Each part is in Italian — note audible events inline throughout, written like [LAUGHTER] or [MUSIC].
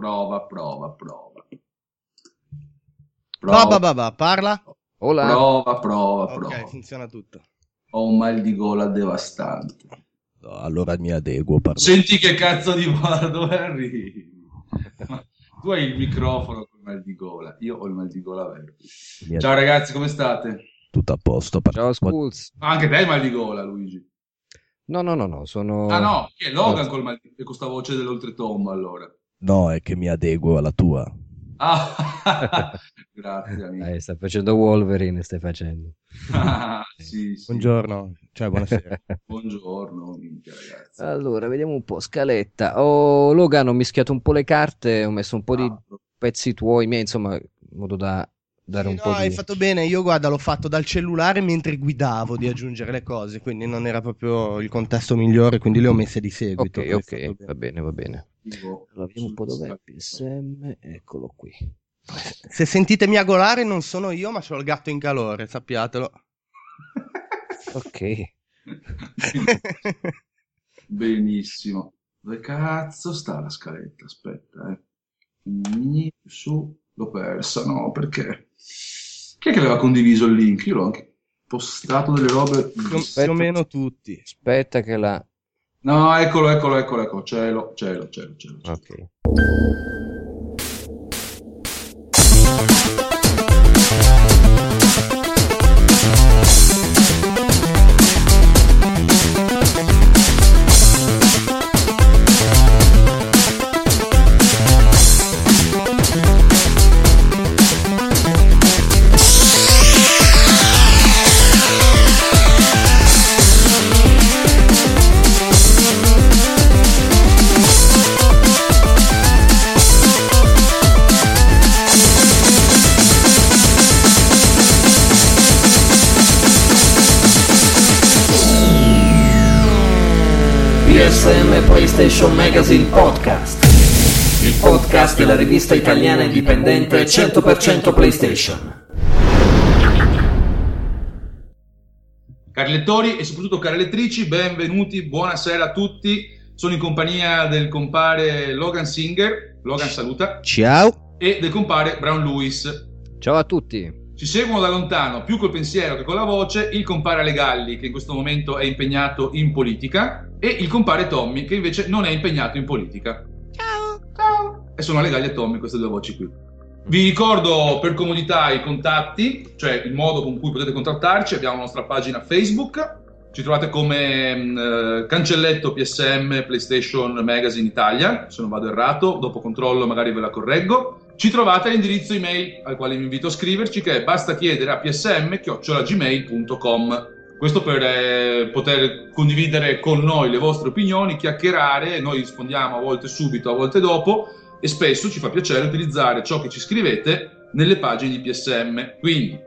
Prova, prova, prova. Prova, prova, parla. Hola. Prova, prova, prova. Ok, funziona tutto. Ho un mal di gola devastante. No, allora mi adeguo, pardon. Senti che cazzo di vola, dove arrivi? Tu hai il microfono con il mal di gola, io ho il mal di gola vero. Mi Ciao ragazzi, come state? Tutto a posto. par- Ciao Skulls. Ah, anche te hai il mal di gola, Luigi. No, no, no, no, sono... Ah no, chi è Logan col mal di... e con questa voce dell'oltretomba allora. No, è che mi adeguo alla tua. Ah, [LAUGHS] grazie amico. Eh, sta facendo Wolverine, stai facendo. Ah, [LAUGHS] sì, sì. Buongiorno, cioè buonasera. [LAUGHS] Buongiorno, minchia ragazzi. Allora, vediamo un po', scaletta. Oh, Logan, ho mischiato un po' le carte, ho messo un po' di Ah, pezzi tuoi, miei, insomma, in modo da dare Sì, un no, po' hai di... fatto bene, io guarda l'ho fatto dal cellulare mentre guidavo di aggiungere le cose, quindi non era proprio il contesto migliore, quindi le ho messe di seguito. Ok, hai ok, bene. va bene, va bene. Allora, vediamo un po' dov'è il. PSM, eccolo qui. Se sentite miagolare non sono io, ma c'ho il gatto in calore, sappiatelo. Ok. [LAUGHS] Benissimo. Dove cazzo sta la scaletta? Aspetta, eh. Su, l'ho persa, no, perché? Chi è che aveva condiviso il link? Io l'ho anche postato delle robe. più, o meno tutti. Aspetta che la... No, eccolo, eccolo, eccolo, eccolo. Cielo, cielo, cielo, cielo. cielo. Ok. Della rivista italiana indipendente 100% PlayStation. Cari lettori e soprattutto cari lettrici, benvenuti, buonasera a tutti. Sono in compagnia del compare Logan Singer, Logan saluta, Ciao. e del compare Brown Lewis. Ciao a tutti. Ci seguono da lontano, più col pensiero che con la voce, il compare Legalli, che in questo momento è impegnato in politica, e il compare Tommy, che invece non è impegnato in politica. E sono Legalli e Tommy queste due voci qui. Vi ricordo per comodità i contatti, cioè il modo con cui potete contattarci. Abbiamo la nostra pagina Facebook, ci trovate come mh, eh, cancelletto PSM PlayStation Magazine Italia, se non vado errato, dopo controllo magari ve la correggo. Ci trovate all'indirizzo email al quale vi invito a scriverci che basta chiedere a psm-gmail.com. Questo per eh, poter condividere con noi le vostre opinioni, chiacchierare, noi rispondiamo a volte subito, a volte dopo e spesso ci fa piacere utilizzare ciò che ci scrivete nelle pagine di PSM. Quindi,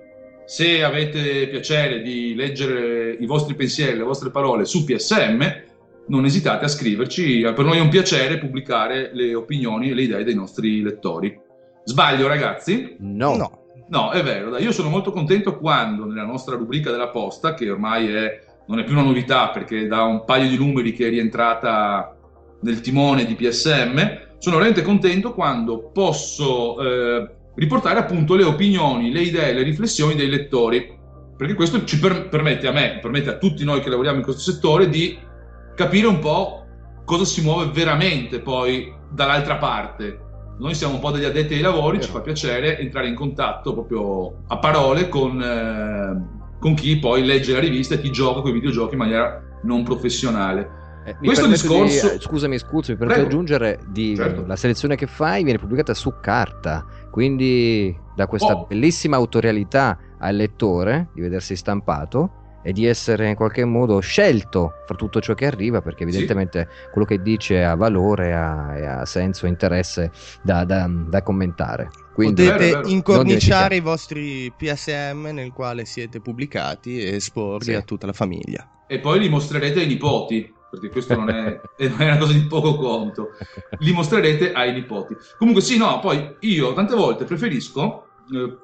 se avete piacere di leggere i vostri pensieri, le vostre parole su PSM, non esitate a scriverci. Per noi è un piacere pubblicare le opinioni e le idee dei nostri lettori. Sbaglio, ragazzi? No. No. No, è vero. dai, Io sono molto contento quando nella nostra rubrica della posta, che ormai è, non è più una novità perché da un paio di numeri che è rientrata nel timone di PSM, sono veramente contento quando posso eh, riportare appunto le opinioni, le idee, le riflessioni dei lettori, perché questo ci per- permette a me, permette a tutti noi che lavoriamo in questo settore di capire un po' cosa si muove veramente poi dall'altra parte. Noi siamo un po' degli addetti ai lavori, ci fa piacere entrare in contatto proprio a parole con, eh, con chi poi legge la rivista e chi gioca con i videogiochi in maniera non professionale. Eh, Questo permetto di- discorso- eh, scusami, scusi, mi permetto Prego. di aggiungere di, Certo. la selezione che fai viene pubblicata su carta, quindi da questa Oh. bellissima autorialità al lettore di vedersi stampato e di essere in qualche modo scelto fra tutto ciò che arriva, perché evidentemente quello che dice ha valore ha, e ha senso, interesse da, da- da commentare. Quindi, Vero, Potete vero. incorniciare Non i vostri PSM nel quale siete pubblicati e esporli Sì. a tutta la famiglia. E poi li mostrerete ai nipoti, perché questo non è, [LAUGHS] è una cosa di poco conto. Li mostrerete ai nipoti. Comunque sì, no, poi io tante volte preferisco, eh,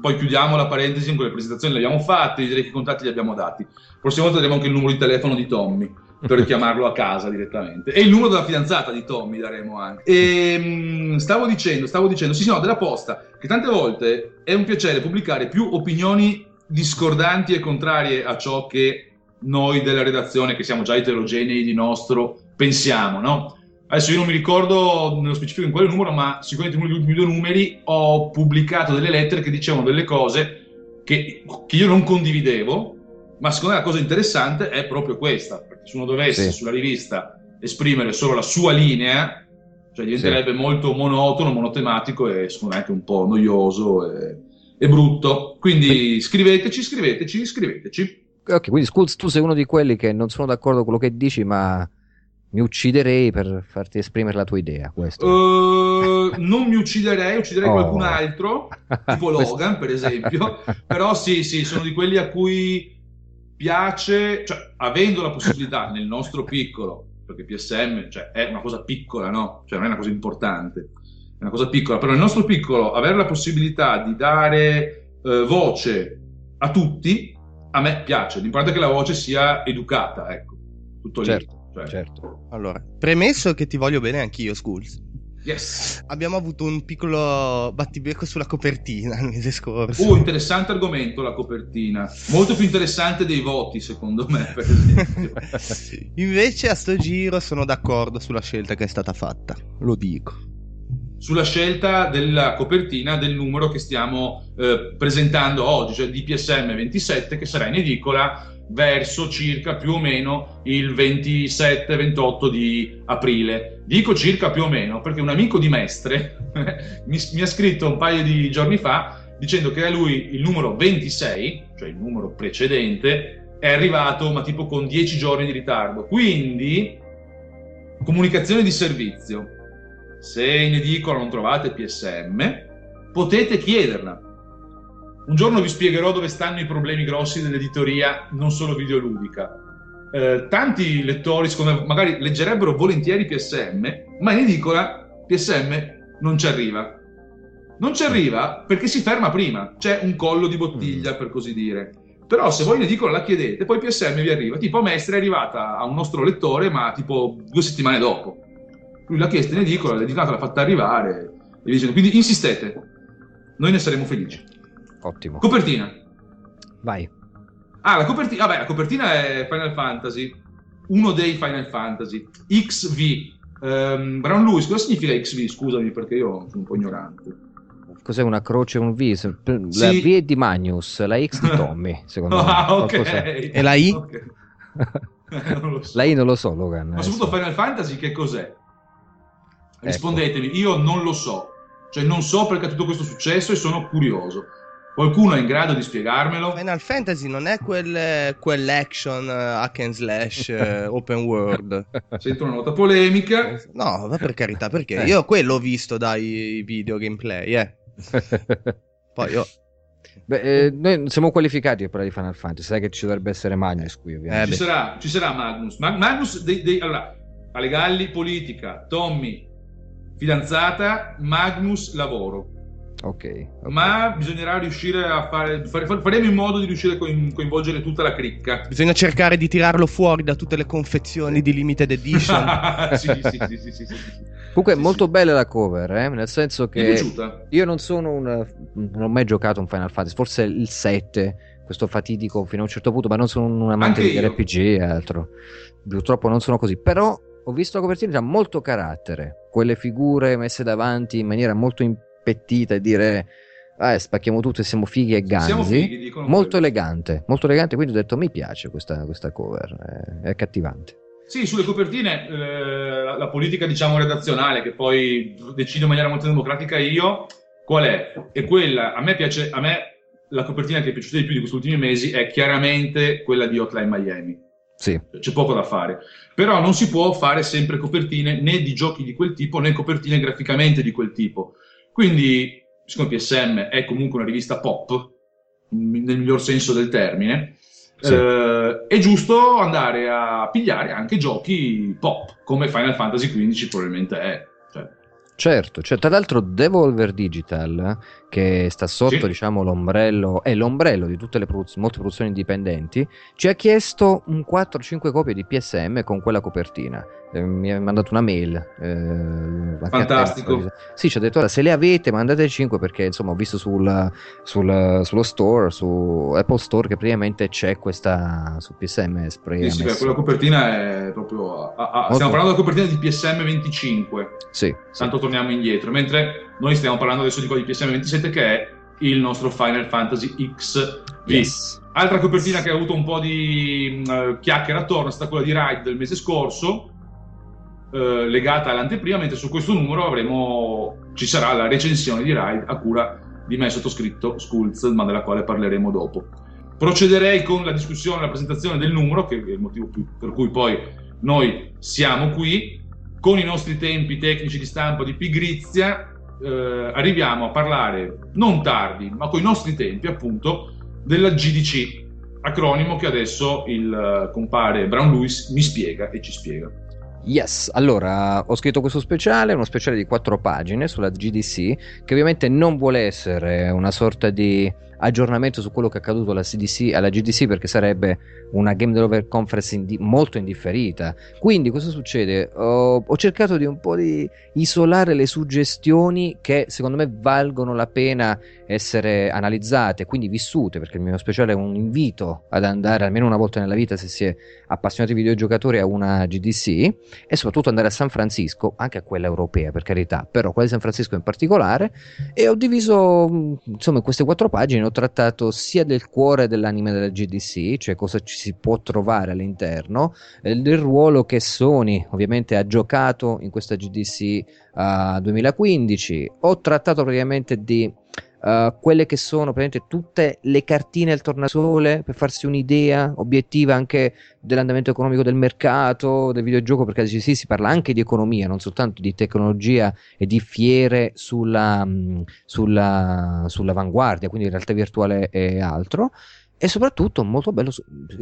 poi chiudiamo la parentesi con le presentazioni le abbiamo fatte, direi che i contatti li abbiamo dati. Prossima volta daremo anche il numero di telefono di Tommy. per richiamarlo a casa direttamente. E il numero della fidanzata di Tommy daremo anche. E, mh, stavo dicendo, stavo dicendo, sì, sì, no, della posta, che tante volte è un piacere pubblicare più opinioni discordanti e contrarie a ciò che noi della redazione, che siamo già eterogenei di nostro, pensiamo, no? Adesso io non mi ricordo nello specifico in quale numero, ma sicuramente in uno degli ultimi due numeri ho pubblicato delle lettere che dicevano delle cose che, che io non condividevo, ma secondo me la cosa interessante è proprio questa, perché se uno dovesse Sì. sulla rivista esprimere solo la sua linea, cioè diventerebbe molto monotono, monotematico e secondo me anche un po' noioso e, e brutto. Quindi scriveteci, scriveteci, scriveteci. Ok, quindi Skulls, tu sei uno di quelli che non sono d'accordo con quello che dici, ma mi ucciderei per farti esprimere la tua idea. Questo. Eh, non mi ucciderei, ucciderei Oh. qualcun altro, [LAUGHS] tipo Logan per esempio, però sì, sì, sono di quelli a cui piace, cioè avendo la possibilità nel nostro piccolo, perché PSM cioè, è una cosa piccola, no? Cioè non è una cosa importante, è una cosa piccola, però nel nostro piccolo avere la possibilità di dare eh, voce a tutti, a me piace, l'importante è che la voce sia educata, ecco, tutto lì. Certo, Cioè, certo. Allora, premesso che ti voglio bene anch'io, Skulls. Yes. Abbiamo avuto un piccolo battibecco sulla copertina il mese scorso. Uh, interessante argomento la copertina. Molto più interessante dei voti, secondo me. [LAUGHS] Invece a sto giro sono d'accordo sulla scelta che è stata fatta, lo dico. Sulla scelta della copertina del numero che stiamo eh, presentando oggi, cioè DPSM 27, che sarà in edicola verso circa più o meno il 27-28 di aprile. Dico circa più o meno perché un amico di Mestre [LAUGHS] mi, mi ha scritto un paio di giorni fa dicendo che a lui il numero 26, cioè il numero precedente, è arrivato ma tipo con 10 giorni di ritardo. Quindi, comunicazione di servizio. Se in edicola non trovate PSM, potete chiederla. Un giorno vi spiegherò dove stanno i problemi grossi dell'editoria, non solo videoludica. Eh, tanti lettori, secondo me, magari leggerebbero volentieri PSM, ma in edicola PSM non ci arriva. Non ci arriva perché si ferma prima, c'è un collo di bottiglia, per così dire. Però se voi in edicola la chiedete, poi PSM vi arriva. Tipo a Mestre è arrivata a un nostro lettore, ma tipo due settimane dopo. Lui l'ha chiesta in edicola, l'edicola l'ha fatta arrivare. E quindi insistete, noi ne saremo felici. Ottimo. Copertina. Vai. Ah, la copertina, vabbè, la copertina è Final Fantasy, uno dei Final Fantasy, XV. Ehm, Brown Lewis, cosa significa XV? Scusami perché io sono un po' ignorante. Cos'è una croce e un V? La Sì. V è di Magnus, la X di Tommy, [LAUGHS] secondo me. Ah, ok. Qualcosa- E la I? Ok. Eh, [LAUGHS] non lo so. La I non lo so, Logan. Ma soprattutto. Final Fantasy che cos'è? Ecco. Rispondetemi, io non lo so. Cioè non so perché tutto questo è successo e sono curioso. Qualcuno è in grado di spiegarmelo? Final Fantasy non è quel, quell'action eh, hack and slash eh, [LAUGHS] open world. Sento una nota polemica. No, ma per carità, perché Eh. io quello ho visto dai video gameplay, eh. Poi io... Beh, eh, noi siamo qualificati per parlare di Final Fantasy, sai che ci dovrebbe essere Magnus qui, Eh, ovviamente. ci, beh. sarà, ci sarà Magnus. Ma- Magnus, dei, dei- allora, Ale Galli, politica, Tommy, fidanzata, Magnus, lavoro. ok. ok. Ma bisognerà riuscire a fare, fare- faremo in modo di riuscire a coin- coinvolgere tutta la cricca. Bisogna cercare di tirarlo fuori da tutte le confezioni di limited edition. [LAUGHS] sì, sì, sì, sì, sì, sì, sì. Comunque è Sì, molto sì. bella la cover, eh, nel senso Mi è che piaciuta? io non sono un... non ho mai giocato un Final Fantasy, forse il 7, questo fatidico fino a un certo punto, ma non sono un amante di. RPG e altro. Purtroppo non sono così, però ho visto la copertina che ha molto carattere, quelle figure messe davanti in maniera molto impettita e dire "Ah, spacchiamo tutto e siamo fighi e ganzi. Fighi, molto quelli. elegante, molto elegante, quindi ho detto mi piace questa, questa cover, è, è cattivante. Sì, sulle copertine eh, la, la politica diciamo redazionale che poi decido in maniera molto democratica io, qual è? È quella, a me piace, a me la copertina che è piaciuta di più di questi ultimi mesi è chiaramente quella di Hotline Miami. Sì, C'è poco da fare. Però non si può fare sempre copertine né di giochi di quel tipo né copertine graficamente di quel tipo. Quindi, siccome PSM è comunque una rivista pop, nel miglior senso del termine, Sì. eh, è giusto andare a pigliare anche giochi pop, come Final Fantasy XV probabilmente è. Cioè, Certo, cioè, tra l'altro Devolver Digital, che sta sotto Sì. diciamo, l'ombrello, è l'ombrello di tutte le produz- molte produzioni indipendenti, ci ha chiesto un 4-5 copie di PSM con quella copertina. Eh, mi ha mandato una mail. eh, a Fantastico. so- Sì, ci ha detto, "Ora, se le avete mandate 5 perché insomma ho visto sul, sul- sullo store, su Apple Store che praticamente c'è questa su PSM Spray. Sì, sì, quella copertina è proprio... ah, Molto- stiamo parlando della copertina di PSM 25, Sì, sì. tanto torniamo indietro, mentre noi stiamo parlando adesso di quella di PSM 27 che è il nostro Final Fantasy XV. Yes. Altra copertina che ha avuto un po' di mh, eh, chiacchiere attorno è stata quella di Ride del mese scorso, eh, legata all'anteprima, mentre su questo numero avremo, ci sarà la recensione di Ride a cura di me sottoscritto Skulls, ma della quale parleremo dopo. Procederei con la discussione, la presentazione del numero, che è il motivo per cui poi noi siamo qui, con i nostri tempi tecnici di stampa di pigrizia, eh, arriviamo a parlare non tardi, ma con i nostri tempi appunto della GDC, acronimo che adesso il eh, compare Brown Lewis mi spiega e ci spiega. Yes, allora ho scritto questo speciale, uno speciale di quattro pagine sulla GDC, che ovviamente non vuole essere una sorta di aggiornamento su quello che è accaduto alla, CDC, alla GDC perché sarebbe una Game Developer Conference indi- molto indifferita. Quindi cosa succede? Ho, ho cercato di un po' di isolare le suggestioni che secondo me valgono la pena essere analizzate, quindi vissute, perché il mio speciale è un invito ad andare almeno una volta nella vita se si è appassionati videogiocatori a una GDC e soprattutto andare a San Francisco, anche a quella europea per carità, però quella di San Francisco in particolare, e ho diviso mh, insomma in queste quattro pagine ho trattato sia del cuore dell'anime della GDC, cioè cosa ci si può trovare all'interno, eh, del ruolo che Sony ovviamente ha giocato in questa GDC uh, 2015, ho trattato praticamente di Uh, quelle che sono praticamente tutte le cartine al tornasole per farsi un'idea obiettiva anche dell'andamento economico del mercato, del videogioco, perché sì, si parla anche di economia, non soltanto di tecnologia e di fiere sulla, mh, sulla, sull'avanguardia, quindi realtà virtuale e altro. E soprattutto molto bello,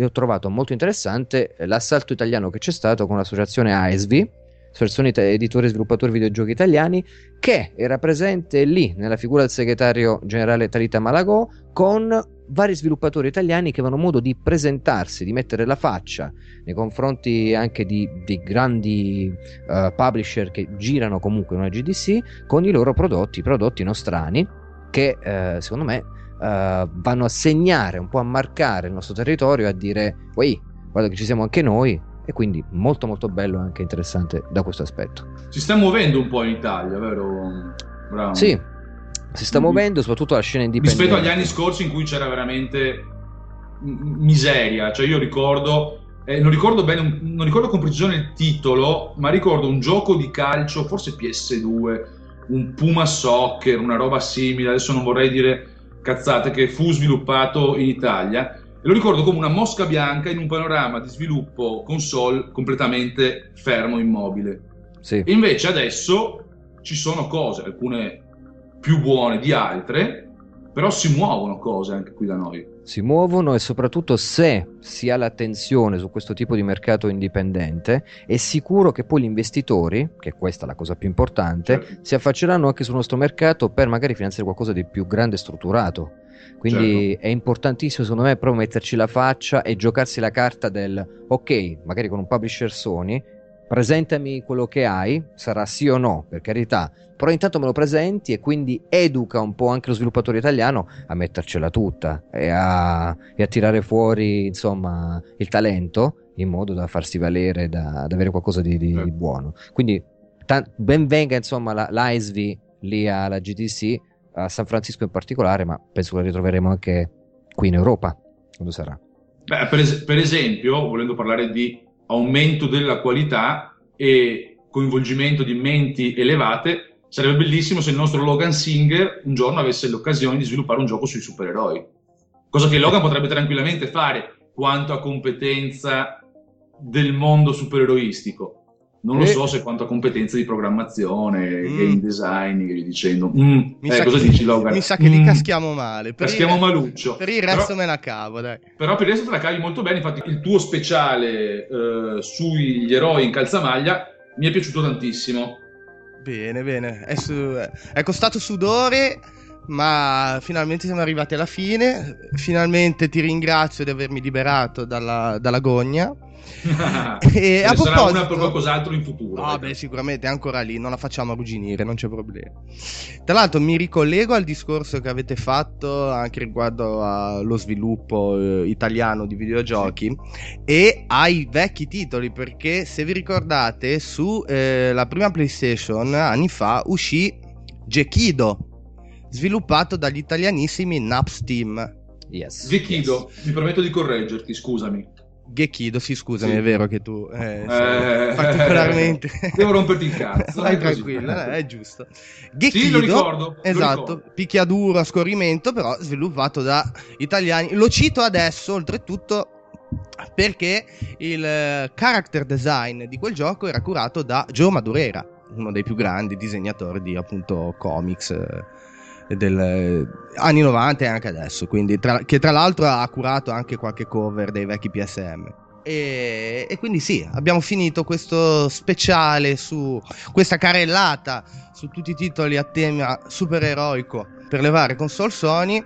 ho trovato molto interessante l'assalto italiano che c'è stato con l'associazione AESVI, Associazione Editori e Sviluppatori Videogiochi Italiani, che era presente lì nella figura del segretario generale Talita Malagò con vari sviluppatori italiani che avevano modo di presentarsi, di mettere la faccia nei confronti anche di, di grandi uh, publisher che girano comunque in una GDC con i loro prodotti, prodotti nostrani che uh, secondo me uh, vanno a segnare, un po' a marcare il nostro territorio, a dire, guarda che ci siamo anche noi, e quindi molto molto bello e anche interessante da questo aspetto. Si sta muovendo un po' in Italia, vero? Brown? Sì, si sta muovendo soprattutto la scena indipendente. Rispetto agli anni scorsi in cui c'era veramente miseria, cioè io ricordo, eh, non ricordo bene, non ricordo con precisione il titolo, ma ricordo un gioco di calcio, forse PS2, un Puma Soccer, una roba simile, adesso non vorrei dire cazzate, che fu sviluppato in Italia lo ricordo come una mosca bianca in un panorama di sviluppo console completamente fermo, immobile. Sì. E invece adesso ci sono cose, alcune più buone di altre, però si muovono cose anche qui da noi. Si muovono e soprattutto se si ha l'attenzione su questo tipo di mercato indipendente, è sicuro che poi gli investitori, che questa è la cosa più importante, Certo. si affacceranno anche sul nostro mercato per magari finanziare qualcosa di più grande e strutturato. Quindi Certo. è importantissimo secondo me proprio metterci la faccia e giocarsi la carta del ok, magari con un publisher Sony, presentami quello che hai, sarà sì o no, per carità, però intanto me lo presenti e quindi educa un po' anche lo sviluppatore italiano a mettercela tutta e a, e a tirare fuori insomma il talento in modo da farsi valere, da, da avere qualcosa di, di, di buono. Quindi ta- ben venga insomma la, l'ISV lì alla GDC, a San Francisco in particolare, ma penso che la ritroveremo anche qui in Europa, quando sarà. Beh, per, es- per esempio, volendo parlare di aumento della qualità e coinvolgimento di menti elevate, sarebbe bellissimo se il nostro Logan Singer un giorno avesse l'occasione di sviluppare un gioco sui supereroi. Cosa che Logan potrebbe tranquillamente fare quanto a competenza del mondo supereroistico. Non lo Eh. so se quanto a competenza di programmazione, Mm. game design e via dicendo. Mm. Mi, Eh, sa cosa che, dici Logan? mi sa che li Mm. caschiamo male. Per Caschiamo il, maluccio. Per il resto Però- me la cavo, dai. però per il resto te la cavi molto bene, infatti il tuo speciale eh, sugli eroi in calzamaglia mi è piaciuto tantissimo. Bene, bene. È, su- è costato sudore, ma finalmente siamo arrivati alla fine. Finalmente ti ringrazio di avermi liberato dalla, dalla gogna. [LAUGHS] e Ce a ne sarà una proposito, per qualcos'altro in futuro. Ah, beh, sicuramente è ancora lì, non la facciamo arrugginire, non c'è problema. Tra l'altro, mi ricollego al discorso che avete fatto anche riguardo allo sviluppo eh, italiano di videogiochi e ai vecchi titoli, perché se vi ricordate, su eh, la prima PlayStation anni fa uscì Gekido, sviluppato dagli italianissimi Naps Team. Yes. Gekido, mi permetto di correggerti, scusami. Gekido, sì, scusami, Sì. è vero che tu eh, Eh, particolarmente. [LAUGHS] Devo romperti il cazzo. Vai tranquillo, eh, è giusto. Sì, Gekido, lo ricordo. lo esatto, ricordo. picchiaduro a scorrimento, però sviluppato da italiani. Lo cito adesso, oltretutto, perché il eh, character design di quel gioco era curato da Joe Madureira, uno dei più grandi disegnatori di appunto comics. Del eh, anni 90 e anche adesso quindi tra- che tra l'altro ha curato anche qualche cover dei vecchi PSM e, e quindi sì, abbiamo finito questo speciale su questa carellata su tutti i titoli a tema supereroico per le varie console Sony.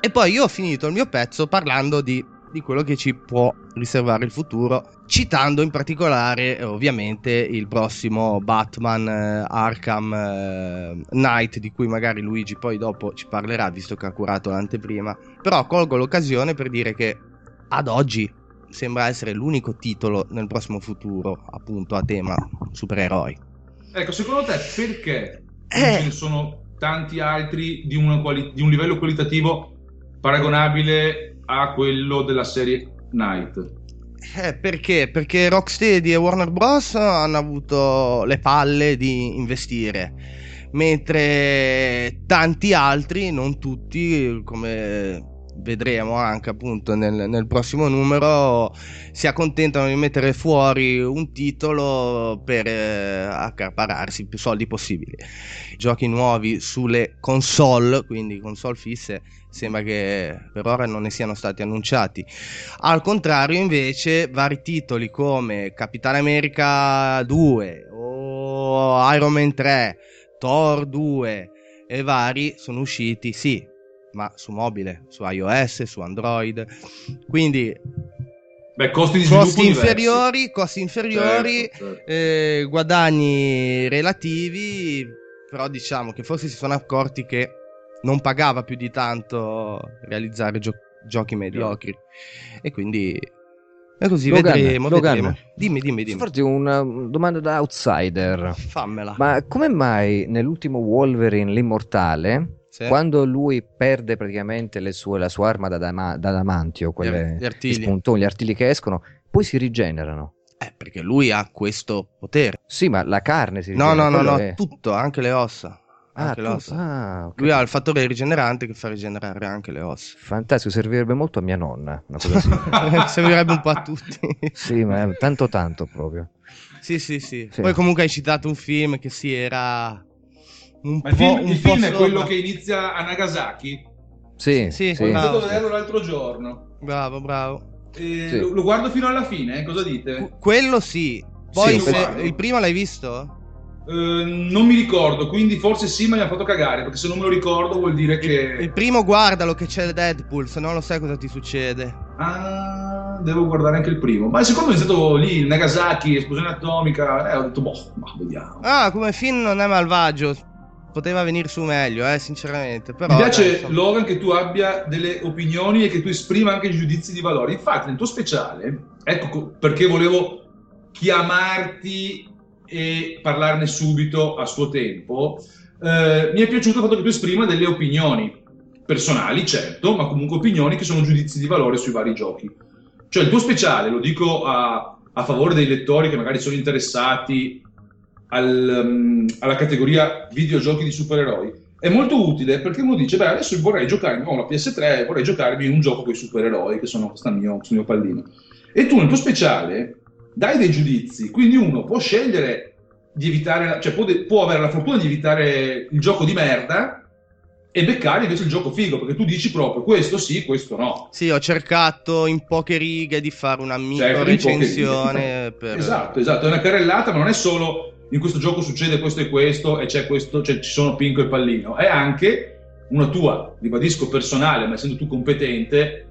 E poi io ho finito il mio pezzo parlando di, di quello che ci può riservare il futuro, citando in particolare, eh, ovviamente, il prossimo Batman eh, Arkham eh, Knight, di cui magari Luigi poi dopo ci parlerà, visto che ha curato l'anteprima. Però colgo l'occasione per dire che ad oggi sembra essere l'unico titolo nel prossimo futuro, appunto, a tema supereroi. Ecco, secondo te perché Eh. ce ne sono tanti altri di, quali- di un livello qualitativo paragonabile a quello della serie Night? Eh, perché? Perché Rocksteady e Warner Bros. hanno avuto le palle di investire, mentre tanti altri, non tutti, come vedremo anche appunto nel, nel prossimo numero, si accontentano di mettere fuori un titolo per eh, accapararsi più soldi possibili. Giochi nuovi sulle console, quindi console fisse, sembra che per ora non ne siano stati annunciati. Al contrario, invece, vari titoli come Capitan America 2 o Iron Man 3, Thor 2 e vari sono usciti, sì, ma su mobile, su iOS, su Android. Quindi Beh, costi costi inferiori, costi inferiori, Certo, certo. eh, guadagni relativi, però diciamo che forse si sono accorti che non pagava più di tanto realizzare gio- giochi mediocri e quindi è così Logan, vedremo, Logan. vedremo. dimmi dimmi dimmi farti una domanda da outsider. fammela Ma come mai nell'ultimo Wolverine l'immortale, Sì. quando lui perde praticamente le sue- la sua arma da, dama- da damantio, quelle Gli artigli. gli spuntoni, gli artigli che escono, poi si rigenerano? Eh, perché lui ha questo potere Sì, ma la carne si no rigenera. no no, quello no è- tutto anche le ossa Ah, anche le ossa ah, ok. lui ha il fattore rigenerante che fa rigenerare anche le ossa Fantastico, servirebbe molto a mia nonna, [LAUGHS] servirebbe un po' a tutti sì, ma tanto tanto proprio. Sì, sì, sì, Sì. Poi comunque hai citato un film che si era un Ma il po', film, un il po' film è quello che inizia a Nagasaki. Sì, Sì, Ho iniziato bravo. a vederlo l'altro giorno. Bravo, bravo. E Sì. lo, lo guardo fino alla fine, eh, cosa dite? Qu- quello sì. Poi Sì, se- il primo l'hai visto? Eh, non mi ricordo, quindi forse sì, ma mi ha fatto cagare, perché se non me lo ricordo vuol dire che... Il primo guardalo che c'è Deadpool, se no lo sai cosa ti succede. Ah, devo guardare anche il primo. Ma il secondo è iniziato lì, Nagasaki, esplosione atomica, e ho detto, boh, ma vediamo. Ah, come film non è malvagio. Poteva venire su meglio, eh, sinceramente. Però, Mi piace, dai, insomma. Logan, che tu abbia delle opinioni e che tu esprima anche giudizi di valore. Infatti, nel tuo speciale, ecco co- perché volevo chiamarti e parlarne subito a suo tempo, eh, mi è piaciuto il fatto che tu esprima delle opinioni personali, certo, ma comunque opinioni che sono giudizi di valore sui vari giochi. Cioè, il tuo speciale, lo dico a, a favore dei lettori che magari sono interessati al, um, alla categoria videogiochi di supereroi, è molto utile perché uno dice, beh, adesso vorrei giocarmi, ho la PS3, vorrei giocarmi un gioco con i supereroi, che sono questo mio, mio pallino. E tu nel tuo speciale dai dei giudizi, quindi uno può scegliere di evitare, cioè può, de- può avere la fortuna di evitare il gioco di merda e beccare invece il gioco figo, perché tu dici proprio questo sì, questo no. Sì, ho cercato in poche righe di fare una micro Certo, in recensione. righe. Per... Esatto, esatto, è una carrellata, ma non è solo in questo gioco succede questo e questo e c'è questo, cioè ci sono Pinco e Pallino, è anche una tua, ribadisco, personale, ma essendo tu competente,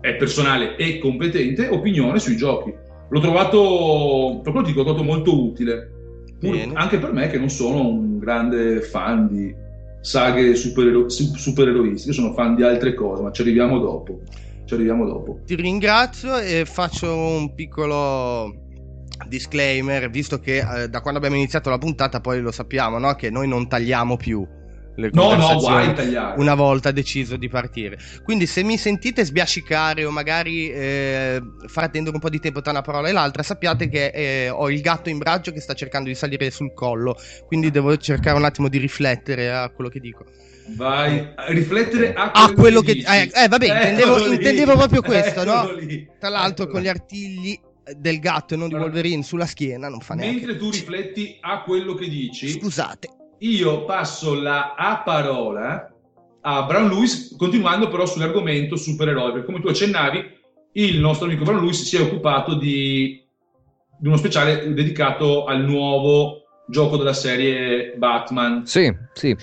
è personale e competente, opinione sui giochi. L'ho trovato, per quello ti dico, l'ho trovato molto utile. Pur- anche per me che non sono un grande fan di saghe superero- su- supereroistiche, sono fan di altre cose, ma ci arriviamo dopo. Ci arriviamo dopo. Ti ringrazio e faccio un piccolo disclaimer, visto che eh, da quando abbiamo iniziato la puntata poi lo sappiamo, no? che noi non tagliamo più le No, no, guai tagliare. una volta deciso di partire. Quindi se mi sentite sbiascicare o magari eh, far attendere un po' di tempo tra una parola e l'altra, sappiate che eh, ho il gatto in braccio che sta cercando di salire sul collo, quindi devo cercare un attimo di riflettere a quello che dico. Vai a riflettere a Ah, quello che- dici. eh, eh, vabbè, intendevo- Eccolo lì, intendevo proprio questo, no? eccolo lì, Tra l'altro eccolo con gli artigli del gatto e non di. Wolverine sulla schiena non fa neanche. Mentre tu rifletti a quello che dici, Scusate. io passo la a parola a Brown Lewis, continuando però sull'argomento supereroi, perché come tu accennavi, il nostro amico Brown Lewis si è occupato di, di uno speciale dedicato al nuovo gioco della serie Batman. Sì, sì.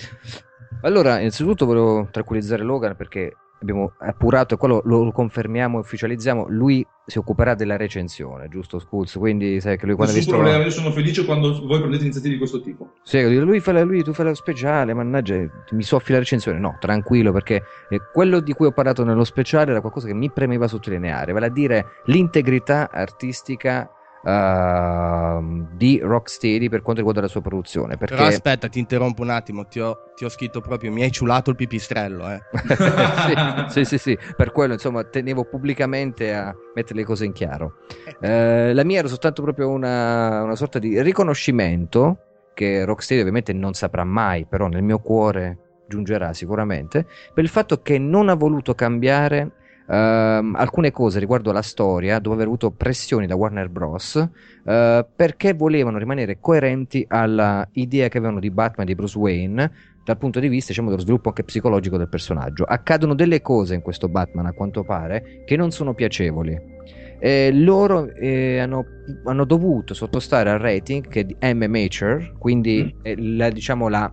Allora, innanzitutto volevo tranquillizzare Logan perché abbiamo appurato e quello lo, confermiamo e ufficializziamo. Lui si occuperà della recensione, giusto Skulls? Quindi sai che lui quando Nessun visto... problema, io sono felice quando voi prendete iniziative di questo tipo. Sì, lui, fa la- lui, tu fai lo speciale, mannaggia, mi soffi la recensione. No, tranquillo, perché eh, quello di cui ho parlato nello speciale era qualcosa che mi premeva sottolineare, vale a dire l'integrità artistica ehm, di Rocksteady per quanto riguarda la sua produzione. Perché... Però aspetta, ti interrompo un attimo, ti ho, ti ho scritto proprio, mi hai ciulato il pipistrello, eh. [LAUGHS] sì, sì, sì, sì, per quello insomma tenevo pubblicamente a mettere le cose in chiaro. Eh, la mia era soltanto proprio una, una sorta di riconoscimento che Rocksteady ovviamente non saprà mai, però nel mio cuore giungerà sicuramente, per il fatto che non ha voluto cambiare ehm, alcune cose riguardo alla storia, dopo aver avuto pressioni da Warner Bros. eh, perché volevano rimanere coerenti alla idea che avevano di Batman e di Bruce Wayne dal punto di vista diciamo, dello sviluppo anche psicologico del personaggio. Accadono delle cose in questo Batman, a quanto pare, che non sono piacevoli. Eh, loro eh, hanno, hanno dovuto sottostare al rating che è di M Mature, quindi Mm. è la- diciamo la,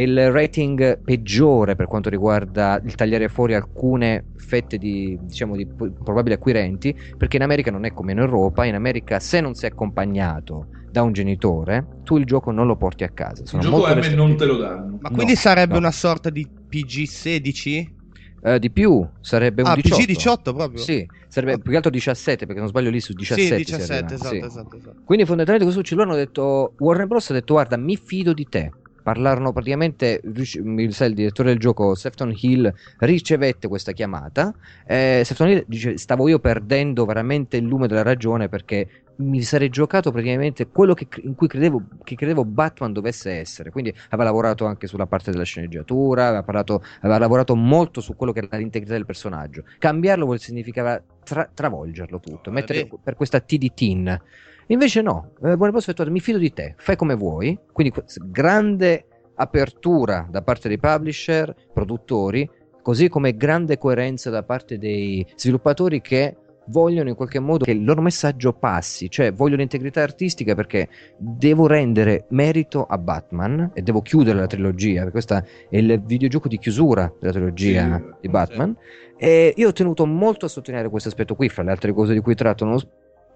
il rating peggiore per quanto riguarda il tagliare fuori alcune fette di, diciamo, di probabili acquirenti, perché in America non è come in Europa, in America se non sei accompagnato da un genitore, tu il gioco non lo porti a casa. Il Sono gioco molto M non te lo danno. Ma No, quindi sarebbe no. una sorta di PG16? Eh, di più, sarebbe un Ah, 18. PG18 proprio? Sì, sarebbe Ah. più che altro 17, perché non sbaglio lì su 17. sì, si 17, arriva, esatto, sì. esatto, esatto. Quindi fondamentalmente cosa succede? Loro hanno detto, Warner Bros. ha detto guarda mi fido di te. Parlarono praticamente, il, il direttore del gioco, Sefton Hill, ricevette questa chiamata. Eh, Sefton Hill dice stavo io perdendo veramente il lume della ragione perché mi sarei giocato praticamente quello che, in cui credevo, che credevo Batman dovesse essere. Quindi aveva lavorato anche sulla parte della sceneggiatura, aveva, parlato, aveva lavorato molto su quello che era l'integrità del personaggio. Cambiarlo significava tra- travolgerlo tutto, Ah, mettere beh. per questa T di tin. Invece no, eh, ha detto mi fido di te, fai come vuoi. Quindi grande apertura da parte dei publisher, produttori, così come grande coerenza da parte dei sviluppatori che vogliono in qualche modo che il loro messaggio passi, cioè vogliono integrità artistica perché devo rendere merito a Batman e devo chiudere la trilogia, questo è il videogioco di chiusura della trilogia Sì, di Batman. E io ho tenuto molto a sottolineare questo aspetto qui, fra le altre cose di cui tratto nello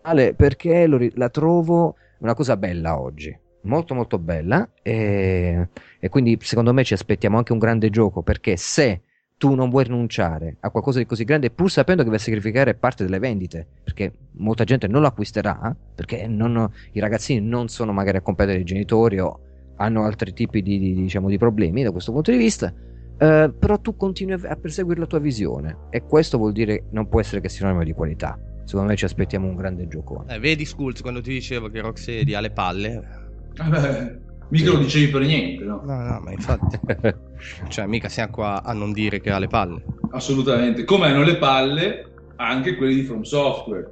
speciale, perché ri- la trovo una cosa bella oggi. Molto molto bella e, e quindi secondo me ci aspettiamo anche un grande gioco perché se tu non vuoi rinunciare a qualcosa di così grande pur sapendo che vai a sacrificare parte delle vendite perché molta gente non lo acquisterà perché non- i ragazzini non sono magari accompagnati dai genitori o hanno altri tipi di, di- diciamo, di problemi da questo punto di vista eh, però tu continui a a perseguire la tua visione e questo vuol dire non può essere che sinonimo di qualità secondo me ci aspettiamo un grande gioco Eh, vedi Skulls quando ti dicevo che Rocksteady ha le palle? Vabbè, mica lo dicevi per niente, no? No, no, ma infatti, [LAUGHS] cioè mica siamo qua a non dire che ha le palle. Assolutamente. Come hanno le palle anche quelli di From Software.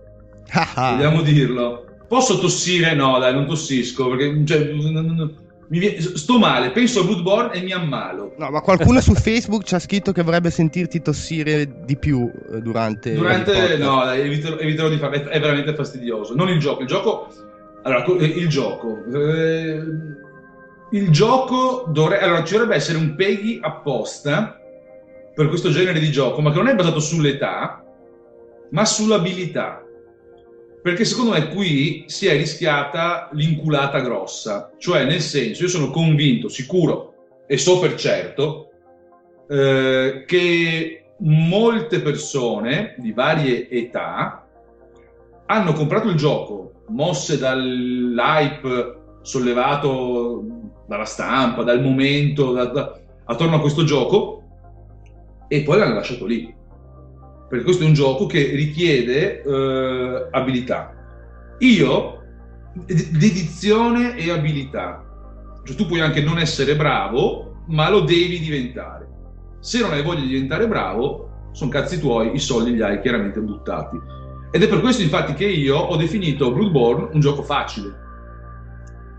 Ah, ah. Vogliamo dirlo. Posso tossire? No, dai, non tossisco perché cioè, n- n- n- mi sto male, penso a Bloodborne e mi ammalo. No, ma qualcuno su Facebook ci ha scritto che vorrebbe sentirti tossire di più eh, durante Durante no, dai, eviterò, eviterò di farlo, è, veramente fastidioso. Non il gioco, il gioco Allora, eh, il gioco. Eh, il gioco dovrebbe... Allora, ci dovrebbe essere un Peggy apposta per questo genere di gioco, ma che non è basato sull'età, ma sull'abilità. Perché secondo me qui si è rischiata l'inculata grossa. Cioè, nel senso, io sono convinto, sicuro e so per certo eh, che molte persone di varie età hanno comprato il gioco mosse dall'hype sollevato dalla stampa, dal momento, da, da, attorno a questo gioco e poi l'hanno lasciato lì. Perché questo è un gioco che richiede eh, abilità. Io, dedizione e abilità. Cioè, tu puoi anche non essere bravo, ma lo devi diventare. Se non hai voglia di diventare bravo, sono cazzi tuoi, i soldi li hai chiaramente buttati. Ed è per questo infatti che io ho definito Bloodborne un gioco facile.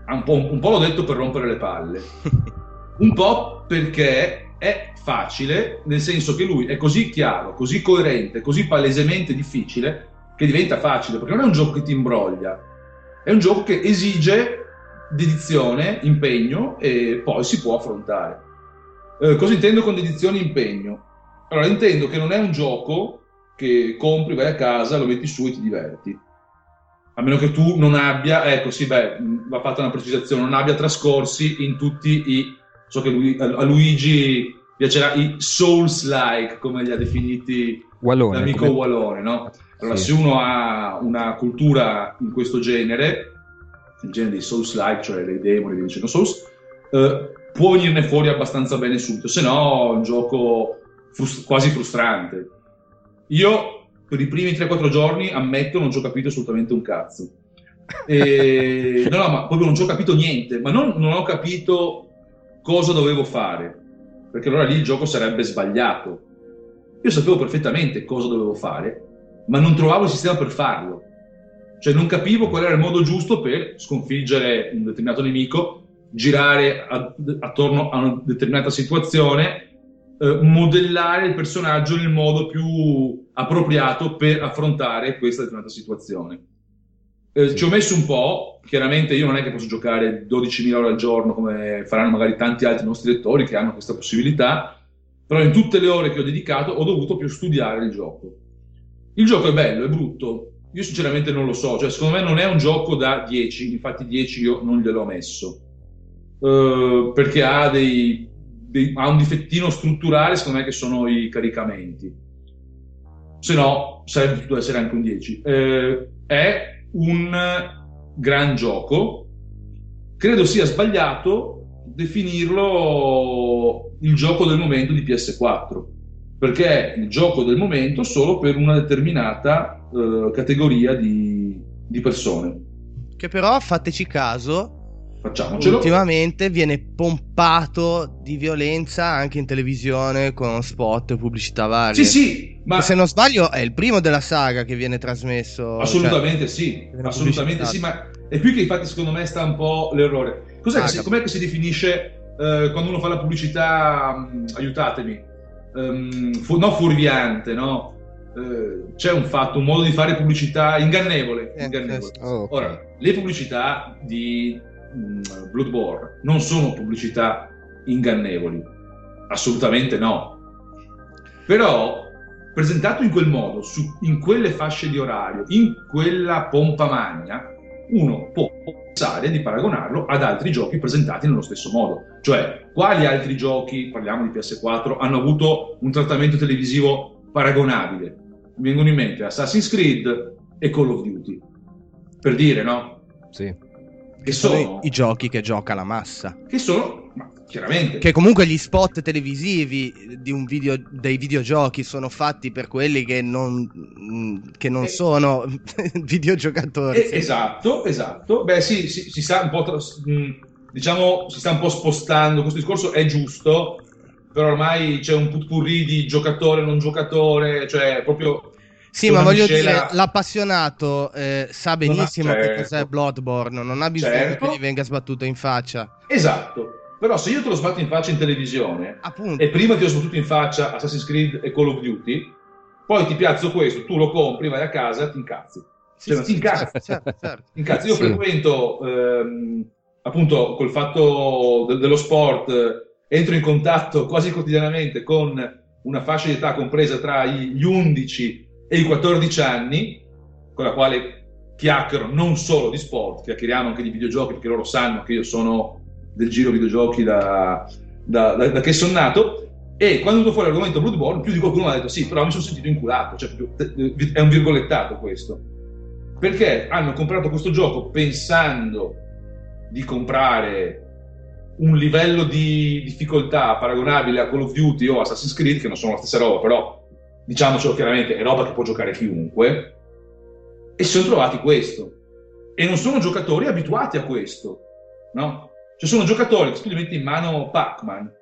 Un po', un po', l'ho detto per rompere le palle. [LAUGHS] Un po' perché è facile, nel senso che lui è così chiaro, così coerente, così palesemente difficile, che diventa facile, perché non è un gioco che ti imbroglia, è un gioco che esige dedizione, impegno e poi si può affrontare. Eh, cosa intendo con dedizione e impegno? Allora, intendo che non è un gioco che compri, vai a casa, lo metti su e ti diverti. A meno che tu non abbia, ecco sì, beh, va fatta una precisazione, non abbia trascorsi in tutti i, so che lui, a Luigi piacerà i Souls-like, come li ha definiti Wallone, l'amico come... Wallone, no? Allora, Sì. se uno ha una cultura in questo genere, il genere dei Souls-like, cioè dei demoni, via dicendo Souls, eh, può venirne fuori abbastanza bene subito, se no è un gioco frus- quasi frustrante. Io per i primi 3-4 giorni ammetto non ci ho capito assolutamente un cazzo. E- no, no, ma proprio non ci ho capito niente, ma non, non ho capito cosa dovevo fare, perché allora lì il gioco sarebbe sbagliato. Io sapevo perfettamente cosa dovevo fare, ma non trovavo il sistema per farlo. Cioè non capivo qual era il modo giusto per sconfiggere un determinato nemico, girare a- attorno a una determinata situazione, eh, modellare il personaggio nel modo più appropriato per affrontare questa determinata situazione. Eh, Ci ho messo un po', chiaramente io non è che posso giocare 12.000 ore al giorno come faranno magari tanti altri nostri lettori che hanno questa possibilità, però in tutte le ore che ho dedicato ho dovuto più studiare il gioco. Il gioco è bello, è brutto, io sinceramente non lo so, cioè secondo me non è un gioco da 10, infatti 10 io non gliel'ho messo, Eh, perché ha, dei, dei- ha un difettino strutturale secondo me che sono i caricamenti, se no sarebbe potuto essere anche un 10. Eh, è un gran gioco, credo sia sbagliato definirlo il gioco del momento di PS4 perché è il gioco del momento solo per una determinata eh, categoria di, di persone. Che però, fateci caso, Facciamocelo. ultimamente viene pompato di violenza anche in televisione con spot e pubblicità varie. Sì, sì, ma se non sbaglio è il primo della saga che viene trasmesso. assolutamente sì, viene assolutamente sì, ma è qui che infatti secondo me sta un po' l'errore. Cos'è Ah, che si, capito. com'è che si definisce eh, quando uno fa la pubblicità, mh, aiutatemi, ehm, fu- no fuorviante, no? Eh, c'è un fatto, un modo di fare pubblicità ingannevole. Eh, ingannevole. sì, sì. Oh, ok. Ora, le pubblicità di mh, Bloodborne non sono pubblicità ingannevoli, assolutamente no. Però, presentato in quel modo, su- in quelle fasce di orario, in quella pompa magna, uno può pensare di paragonarlo ad altri giochi presentati nello stesso modo. Cioè, quali altri giochi, parliamo di PS4, hanno avuto un trattamento televisivo paragonabile? Mi vengono in mente Assassin's Creed e Call of Duty. Per dire, no? Sì. Che sono sono, i, giochi che gioca la massa. che sono, chiaramente, Che comunque gli spot televisivi di un video, dei videogiochi sono fatti per quelli che non, che non Eh. sono [LAUGHS] videogiocatori. Eh, esatto, esatto. Beh, sì, sì, si sta un po', mh, diciamo, si sta un po' spostando. Questo discorso è giusto, però ormai c'è un putpurri di giocatore, non giocatore, cioè proprio Sì, ma voglio miscela- dire, l'appassionato eh, sa Non ha- benissimo che certo. cos'è Bloodborne, non ha bisogno Certo. che gli venga sbattuto in faccia. Esatto. Però se io te lo sbatto in faccia in televisione Appunto. e prima ti ho sbattuto in faccia Assassin's Creed e Call of Duty, poi ti piazzo questo, tu lo compri, vai a casa e ti incazzi. Cioè, ma si incazza. certo, certo. Incazzo, io Sì. frequento ehm, appunto col fatto de- dello sport, eh, entro in contatto quasi quotidianamente con una fascia di età compresa tra gli 11 e i 14 anni, con la quale chiacchiero non solo di sport, chiacchieriamo anche di videogiochi perché loro sanno che io sono del giro videogiochi da, da- da- da che sono nato. E quando è venuto fuori l'argomento Bloodborne, più di qualcuno ha detto: Sì, però mi sono sentito inculato. Cioè, proprio- è un virgolettato questo perché hanno comprato questo gioco pensando di comprare un livello di difficoltà paragonabile a Call of Duty o Assassin's Creed, che non sono la stessa roba, però diciamocelo chiaramente, è roba che può giocare chiunque, e si sono trovati questo. E non sono giocatori abituati a questo, no? Cioè sono giocatori che tu gli metti in mano Pac-Man,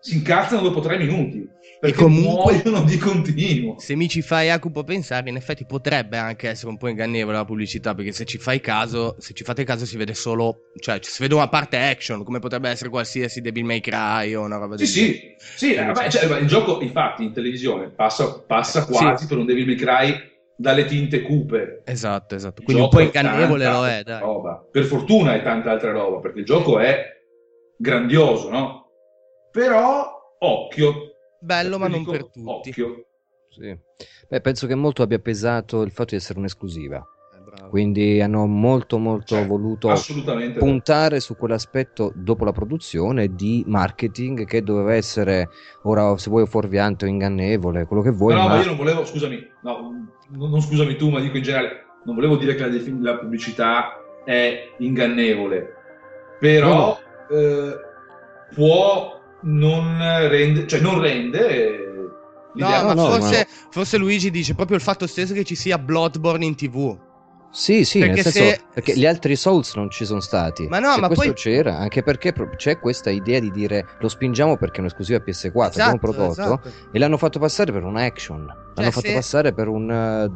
si incazzano dopo tre minuti, perché comunque- muoiono di continuo. Se mi ci fai Jacopo pensare, in effetti potrebbe anche essere un po' ingannevole la pubblicità, perché se ci fai caso, se ci fate caso si vede solo, cioè si vede una parte action, come potrebbe essere qualsiasi Devil May Cry o una roba Sì, del sì, genere. sì, eh, vabbè, cioè, il gioco infatti in televisione passa, passa Sì. quasi per un Devil May Cry dalle tinte cupe. Esatto, esatto. Il Quindi un po' ingannevole lo è, dai. roba. Per fortuna è tanta altra roba, perché il gioco è grandioso, no? Però occhio. Bello, ma non per tutti. Occhio. Sì. Beh, penso che molto abbia pesato il fatto di essere un'esclusiva. Bravo. Quindi hanno molto molto Cioè, voluto puntare su quell'aspetto dopo la produzione di marketing che doveva essere ora se vuoi fuorviante o ingannevole, quello che vuoi, no, no, ma ma io non volevo, scusami, no, non, non scusami tu, ma dico in generale, non volevo dire che la, defin- la pubblicità è ingannevole, però eh, può non rende, cioè non rende eh, No, ma no, forse, forse Luigi dice proprio il fatto stesso che ci sia Bloodborne in tv. Sì, sì, Perché nel senso se- perché gli altri Souls non ci sono stati. Ma no, Se ma questo poi- c'era, anche perché c'è questa idea di dire lo spingiamo perché è un'esclusiva PS4, abbiamo un Esatto, prodotto esatto. e l'hanno fatto passare per un action. L'hanno fatto se- passare per un eh,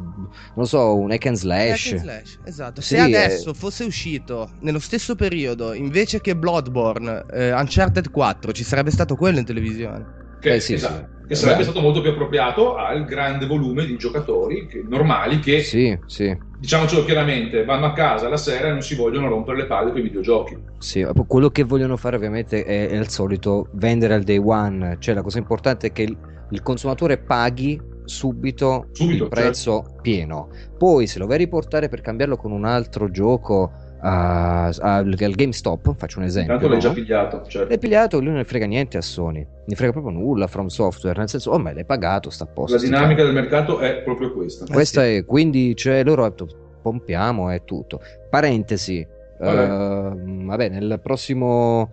non so, un hack and slash. Hack and slash, Esatto. Sì, Se adesso eh. fosse uscito nello stesso periodo, invece che Bloodborne, eh, Uncharted 4, ci sarebbe stato quello in televisione. che, eh, sì, esatto, sì. Che sarebbe Beh. stato molto più appropriato al grande volume di giocatori che- normali che, Sì, sì. diciamocelo chiaramente, vanno a casa la sera e non si vogliono rompere le palle con i videogiochi. Sì, quello che vogliono fare ovviamente è, è il solito vendere al day one, cioè la cosa importante è che il, il consumatore paghi subito, Subito, il prezzo pieno. Poi se lo vai a riportare per cambiarlo con un altro gioco al, GameStop, faccio un esempio, Intanto l'hai no? già pigliato, certo. L'hai pigliato, lui non ne frega niente a Sony, ne frega proprio nulla From Software, nel senso, oh ma l'hai pagato, sta a posto. La dinamica del mercato è proprio questa. Eh, Questa sì. è, quindi cioè, loro detto, pompiamo e tutto. Parentesi, Vabbè. ehm, vabbè, nel prossimo...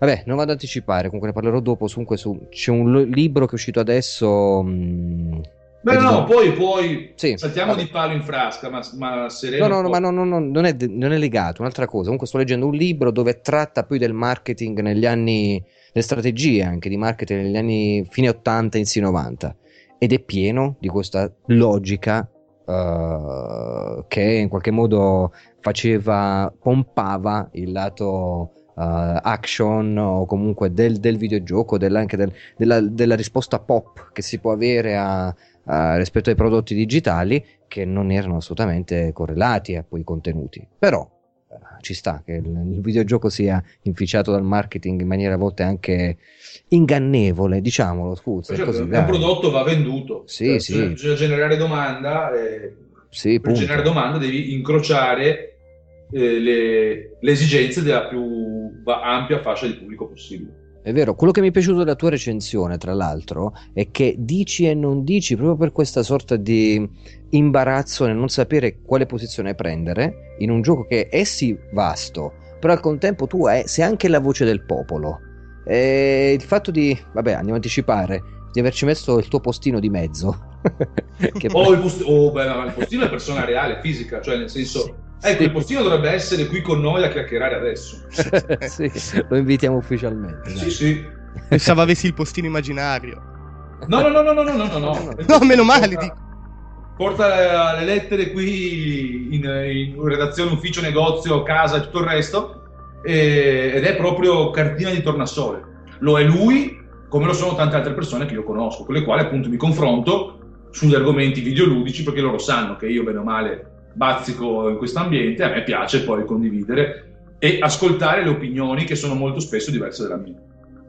Vabbè, non vado ad anticipare, comunque ne parlerò dopo. Comunque su, c'è un libro che è uscito adesso. mm, Beh, di- no, poi, poi Sì, saltiamo vabbè. di palo in frasca, ma, ma sereno. No, no, no, ma no, no, no, non, è, non è legato, un'altra cosa. Comunque sto leggendo un libro dove tratta poi del marketing negli anni, le strategie anche di marketing negli anni fine 80, inizi 90. Ed è pieno di questa logica eh, che in qualche modo faceva, pompava il lato eh, action o comunque del, del videogioco, del- anche del- della, della risposta pop che si può avere a, a- rispetto ai prodotti digitali che non erano assolutamente correlati a quei contenuti. Però eh, ci sta che il, il videogioco sia inficiato dal marketing in maniera a volte anche ingannevole, diciamolo, scusa, è Certo, così, un dai. prodotto va venduto. Sì, Cioè, sì. Bisogna, bisogna generare domanda e Sì, per punto. generare domanda devi incrociare eh, le, le esigenze della più ampia fascia di pubblico possibile. È vero, quello che mi è piaciuto della tua recensione, tra l'altro, è che dici e non dici proprio per questa sorta di imbarazzo nel non sapere quale posizione prendere in un gioco che è sì vasto, però al contempo tu è- sei anche la voce del popolo. E il fatto di, vabbè, andiamo a anticipare, di averci messo il tuo postino di mezzo. [LAUGHS] che O il, post- oh, beh, no, il postino è persona reale, fisica, cioè nel senso... Ecco, il postino dovrebbe essere qui con noi a chiacchierare adesso. [LAUGHS] sì, lo invitiamo ufficialmente. Sì, dai. sì. Pensavo avessi il postino immaginario. No, no, no, no, no, no, no, no. no. No, meno male, Porta- dico. Porta le lettere qui in, in redazione, ufficio, negozio, casa e tutto il resto. e- ed è proprio cartina di tornasole. Lo è lui, come lo sono tante altre persone che io conosco, con le quali appunto mi confronto sugli argomenti videoludici, perché loro sanno che io, bene o male, bazzico in questo ambiente, a me piace poi condividere e ascoltare le opinioni che sono molto spesso diverse dalla mia.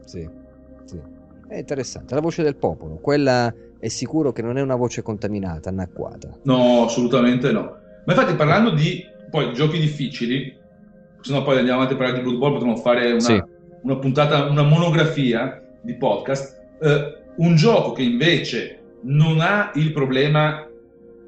Sì, sì. È interessante. La voce del popolo, quella è sicuro che non è una voce contaminata, anacquata. No, assolutamente no. Ma infatti parlando di poi giochi difficili, se no poi andiamo avanti a parlare di Blood Bowl, potremmo fare una, Sì. una puntata, una monografia di podcast. Eh, un gioco che invece non ha il problema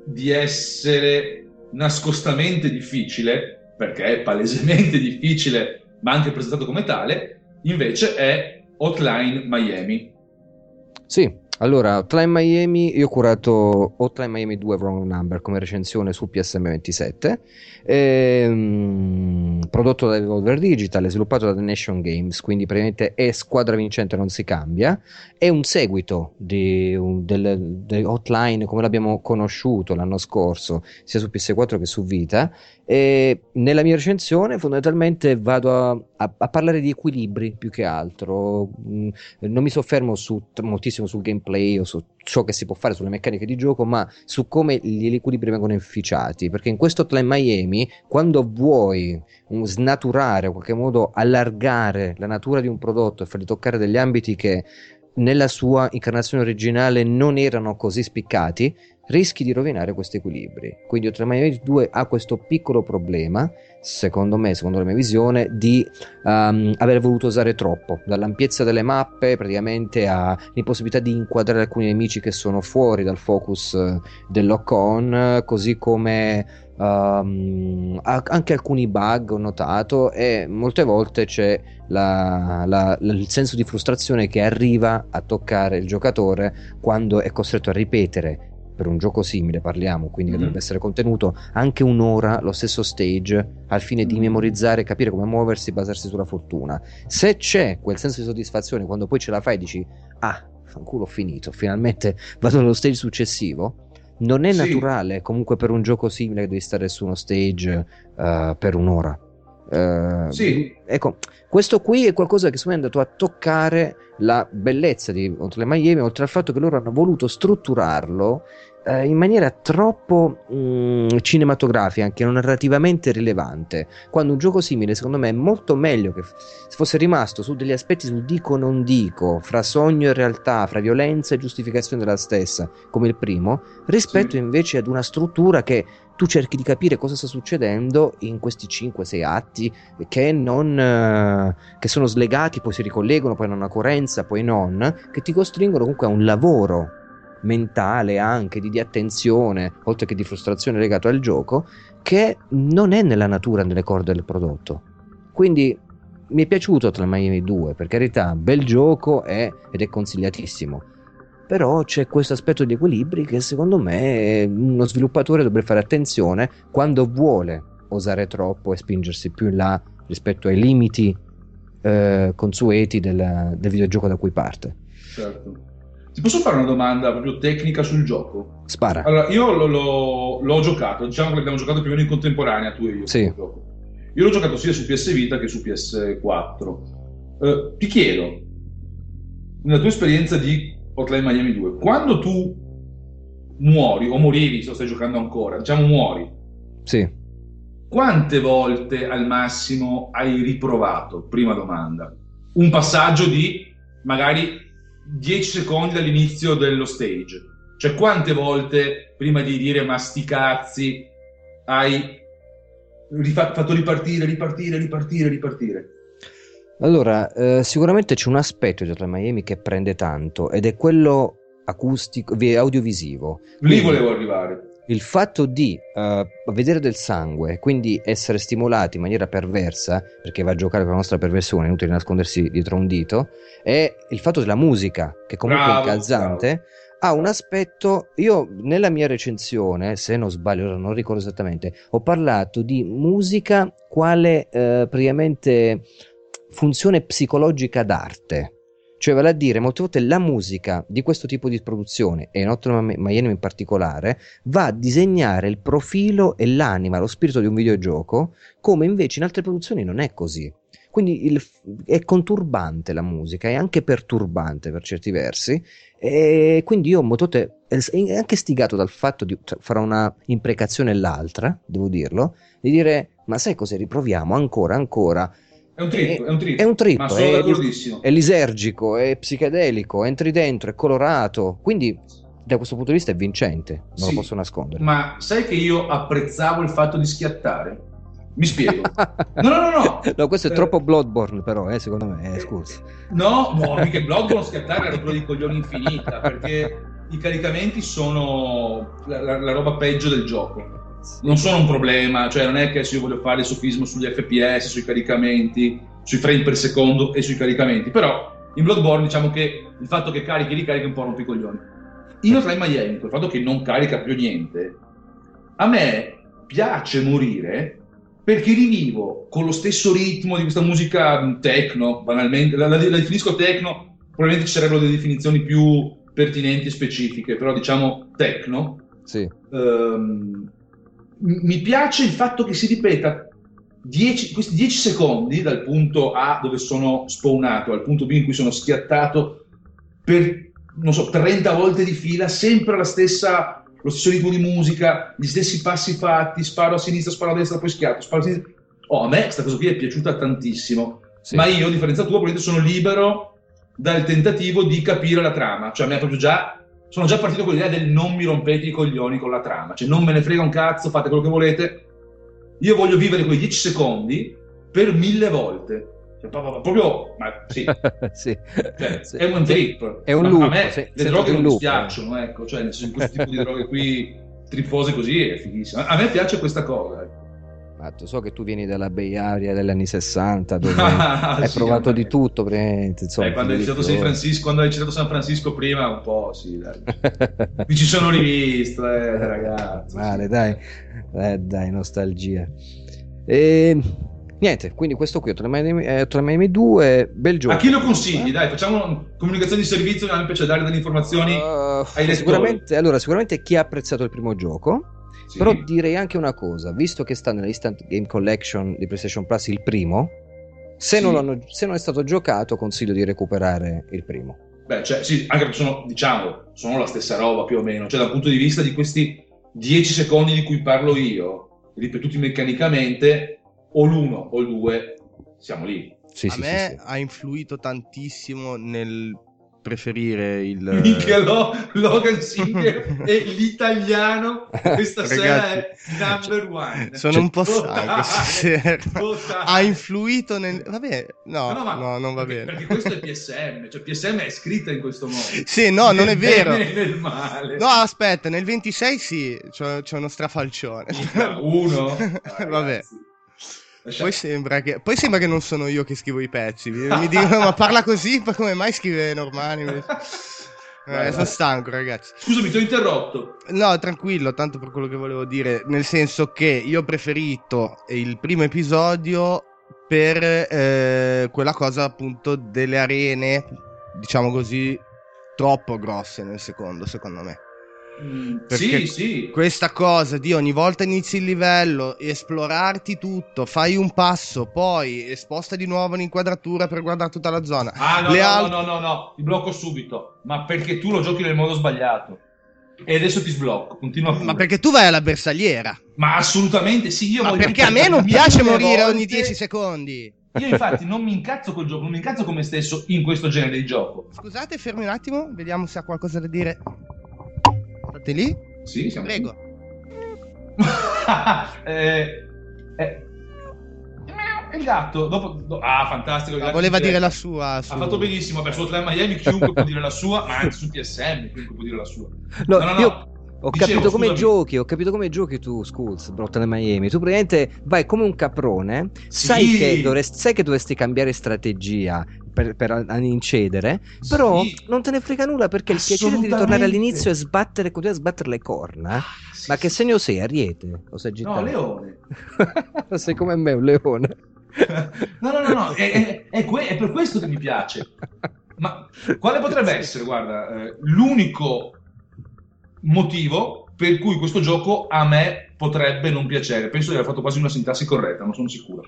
di essere nascostamente difficile, perché è palesemente [LAUGHS] difficile, ma anche presentato come tale, invece è Hotline Miami. Sì, allora, Hotline Miami, io ho curato Hotline Miami 2 Wrong Number come recensione su PSM27, ehm, prodotto da Devolver Digital, sviluppato da The Nation Games, quindi praticamente è squadra vincente, non si cambia, è un seguito di, un- del, del Hotline come l'abbiamo conosciuto l'anno scorso, sia su PS4 che su Vita, e nella mia recensione fondamentalmente vado a, a- a parlare di equilibri più che altro, Mm, non mi soffermo su, moltissimo sul gameplay o su ciò che si può fare sulle meccaniche di gioco, ma su come gli equilibri vengono inficiati. Perché in questo Hotline Miami, quando vuoi snaturare in qualche modo allargare la natura di un prodotto e fargli toccare degli ambiti che nella sua incarnazione originale non erano così spiccati, rischi di rovinare questi equilibri. Quindi Miami 2 ha questo piccolo problema, secondo me, secondo la mia visione, di um, aver voluto usare troppo, dall'ampiezza delle mappe praticamente all'impossibilità di inquadrare alcuni nemici che sono fuori dal focus eh, del lock-on, così come um, anche alcuni bug ho notato e molte volte c'è la- la- la- il senso di frustrazione che arriva a toccare il giocatore quando è costretto a ripetere per un gioco simile parliamo, quindi che Mhm. dovrebbe essere contenuto anche un'ora lo stesso stage al fine di Mhm. memorizzare, capire come muoversi, basarsi sulla fortuna. Se c'è quel senso di soddisfazione quando poi ce la fai e dici "Ah, fanculo ho finito, finalmente vado allo stage successivo", non è Sì. naturale comunque per un gioco simile che devi stare su uno stage eh, per un'ora. Eh, Sì. Ecco, questo qui è qualcosa che secondo me è andato a toccare la bellezza di Hotline Miami, oltre al fatto che loro hanno voluto strutturarlo eh, in maniera troppo mh, cinematografica, anche non narrativamente rilevante. Quando un gioco simile, secondo me, è molto meglio che fosse rimasto su degli aspetti sul dico non dico, fra sogno e realtà, fra violenza e giustificazione della stessa, come il primo, rispetto Sì. invece ad una struttura che tu cerchi di capire cosa sta succedendo in questi 5-6 atti che, non, eh, che sono slegati, poi si ricollegano, poi hanno una coerenza, poi non, che ti costringono comunque a un lavoro mentale anche di, di attenzione, oltre che di frustrazione legato al gioco, che non è nella natura, nelle corde del prodotto. Quindi mi è piaciuto tra Miami 2, per carità, bel gioco è- ed è consigliatissimo. Però c'è questo aspetto di equilibri che secondo me uno sviluppatore dovrebbe fare attenzione quando vuole osare troppo e spingersi più in là rispetto ai limiti eh, consueti del, del videogioco da cui parte. Certo. Ti posso fare una domanda proprio tecnica sul gioco? Spara. Allora, io lo- lo- l'ho giocato, diciamo che l'abbiamo giocato più o meno in contemporanea, tu e io. Sì. Io l'ho giocato sia su PS Vita che su PS4. Eh, ti chiedo, nella tua esperienza di Hotline Miami 2, quando tu muori, o morivi, se lo stai giocando ancora, diciamo muori, Sì. quante volte al massimo hai riprovato? Prima domanda. Un passaggio di magari 10 secondi dall'inizio dello stage. Cioè quante volte prima di dire ma sti cazzi hai rifa- fatto ripartire, ripartire, ripartire, ripartire? Allora, eh, sicuramente c'è un aspetto di Miami che prende tanto ed è quello acustico, vi- audiovisivo. Lì Quindi- volevo arrivare. Il fatto di eh, vedere del sangue, quindi essere stimolati in maniera perversa, perché va a giocare con la nostra perversione, è inutile nascondersi dietro un dito, e il fatto della musica, che comunque Bravo, è incalzante, ha un aspetto. Io nella mia recensione, se non sbaglio, ora non ricordo esattamente, ho parlato di musica quale eh, praticamente funzione psicologica d'arte. Cioè, vale a dire, molte volte la musica di questo tipo di produzione, e Hotline Miami in particolare, va a disegnare il profilo e l'anima, lo spirito di un videogioco, come invece in altre produzioni non è così. Quindi il- è conturbante la musica, è anche perturbante per certi versi. E quindi io Motote è anche stigato dal fatto di cioè, farò una imprecazione e l'altra, devo dirlo, di dire ma sai cosa riproviamo ancora ancora È un trip, è, un trip. è un trip, Ma sono è- d'accordissimo. è lisergico, è psichedelico, entri dentro, è colorato, quindi da questo punto di vista è vincente, non Sì. lo posso nascondere. Ma sai che io apprezzavo il fatto di schiattare? Mi spiego. No, no, no, no. [LAUGHS] No, questo è Eh, troppo Bloodborne però, eh, secondo me, eh, scusa. No, no, mica non schiattare è una rottura di coglioni infinita, perché i caricamenti sono la, la- la roba peggio del gioco. Non sono un problema, cioè non è che se io voglio fare il sofismo sugli FPS, sui caricamenti, sui frame per secondo e sui caricamenti, però in Bloodborne diciamo che il fatto che carichi e ricarichi un po' rompe i coglioni. In Hotline Miami, col fatto che non carica più niente, a me piace morire perché rivivo con lo stesso ritmo di questa musica techno, banalmente, la, la- la definisco techno, probabilmente ci sarebbero delle definizioni più pertinenti e specifiche, però diciamo techno, Sì. ehm, m- mi piace il fatto che si ripeta 10 questi 10 secondi dal punto A dove sono spawnato al punto B in cui sono schiattato per non so 30 volte di fila sempre la stessa lo stesso ritmo di musica gli stessi passi fatti sparo a sinistra sparo a destra poi schiatto sparo a sinistra oh a me questa cosa qui è piaciuta tantissimo Sì. ma io a differenza tua probabilmente sono libero dal tentativo di capire la trama cioè a me è proprio già sono già partito con l'idea del non mi rompete i coglioni con la trama, cioè non me ne frega un cazzo, fate quello che volete. Io voglio vivere quei 10 secondi per mille volte. Cioè, proprio, ma sì, [LAUGHS] sì. cioè, Sì. è un trip. È un loop, A me sì, le droghe non mi loop, spiacciono, ecco, cioè senso, questo tipo di droghe qui trippose così è fighissimo. A me piace questa cosa. ecco. Fatto, So che tu vieni dalla Bay Area degli anni 60 dove [LAUGHS] Ah, hai sì, provato di tutto. praticamente, Insomma, Eh, quando, hai citato. San Francisco, prima, un po' sì. [LAUGHS] Mi ci sono rivisto, eh, ragazzi. Male, dai. Eh, dai, nostalgia. E, niente, quindi questo qui, Hotline Miami, eh, Hotline Miami 2, bel gioco. A chi lo consigli? Dai, facciamo una comunicazione di servizio, me piace dare delle informazioni. Uh, sicuramente, allora, sicuramente chi ha apprezzato il primo gioco, Sì. però direi anche una cosa, visto che sta nell'Instant Game Collection di PlayStation Plus il primo, se, Sì. non, l'hanno- se non è stato giocato consiglio di recuperare il primo. Beh, cioè, sì, anche perché sono, diciamo, sono la stessa roba più o meno. Cioè, dal punto di vista di questi 10 secondi di cui parlo io, ripetuti meccanicamente, o l'uno o il due, siamo lì. Sì, a sì, me sì, sì. ha influito tantissimo nel preferire il [LAUGHS] Lo- Logan Singer è [LAUGHS] l'italiano questa sera è Ragazzi, number one. sono un po' stanco Totale, ha influito nel vabbè no No, no, ma- non va perché, bene Perché questo è PSM, cioè PSM è scritta in questo modo. sì no non è Nel vero e nel male. no aspetta nel 26 sì c'è, uno strafalcione Minchia, Uno. [LAUGHS] Vabbè ragazzi. Poi sembra, che, poi sembra che non sono io che scrivo i pezzi mi, dicono ma parla così [LAUGHS] ma come mai scrive normali Eh, Vai, sono vai. stanco ragazzi Scusami, ti ho interrotto. No, tranquillo, tanto per quello che volevo dire, nel senso che io ho preferito il primo episodio per eh, quella cosa appunto delle arene, diciamo così, troppo grosse nel secondo, secondo me. Perché sì, sì. Questa cosa di ogni volta inizi il livello, esplorarti tutto, fai un passo, poi sposta di nuovo l'inquadratura per guardare tutta la zona. Ah, no, no, al- no, no, no, no, ti blocco subito. Ma perché tu lo giochi nel modo sbagliato. E adesso ti sblocco, continua pure. Ma perché tu vai alla bersagliera? Ma assolutamente sì, io Ma voglio perché a me non piace morire volte- ogni 10 secondi? Io infatti non mi incazzo col gioco, non mi incazzo con me stesso in questo genere di gioco. Scusate, fermi un attimo, vediamo se ha qualcosa da dire. State lì? Sì, siamo Prego. [LAUGHS] eh, eh, il gatto, dopo, do- ah, fantastico. il gatto voleva di dire la sua. Ha su- fatto benissimo, beh, su Hotline Miami [LAUGHS] chiunque può dire la sua, ma anche su PSM chiunque può dire la sua. No, No, no, no. io ho Dicevo, capito come scusami. giochi, ho capito come giochi tu, Skulls, Brottle Miami. Tu praticamente vai come un caprone, Sì. sai, che dovresti, sai che dovresti cambiare strategia per, per incedere, però Sì. non te ne frega nulla perché il piacere di ritornare all'inizio e sbattere, continuare a sbattere le corna. Ah, sì, Ma che segno sei? Ariete? O sei No, gittato? Leone. [LAUGHS] sei come me, un leone. [LAUGHS] No, no, no, no, è, è- è que- è per questo che mi piace. Ma quale potrebbe [LAUGHS] essere, guarda, eh, l'unico motivo per cui questo gioco a me potrebbe non piacere? Penso di aver fatto quasi una sintassi corretta, non sono sicuro.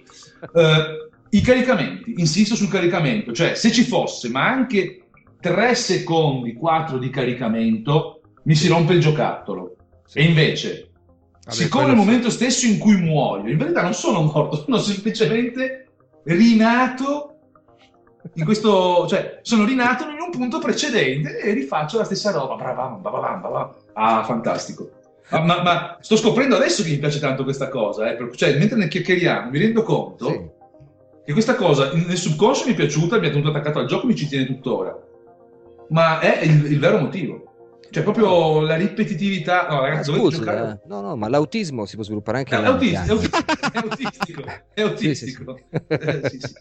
Eh, I caricamenti, insisto sul caricamento, cioè se ci fosse, ma anche 3 secondi, 4 di caricamento, mi si rompe il giocattolo. E invece, Vabbè, siccome nel sì. momento stesso in cui muoio, in verità non sono morto, [LAUGHS] sono semplicemente rinato in questo, cioè sono rinato in un punto precedente e rifaccio la stessa roba. Brabam, bababam, babam. Ah, fantastico. Ma, ma- ma sto scoprendo adesso che mi piace tanto questa cosa, eh, cioè mentre ne chiacchieriamo mi rendo conto Sì. Che questa cosa nel subconscio mi è piaciuta, mi ha tenuto attaccato al gioco, mi ci tiene tuttora. Ma è il, il vero motivo. Cioè proprio la ripetitività. No, ragazzi, dovete Scusa, giocare. eh, no, no, ma l'autismo si può sviluppare anche È, in autis- anni. è autistico, è autistico, è autistico. Sì, sì, sì. Eh, sì, sì.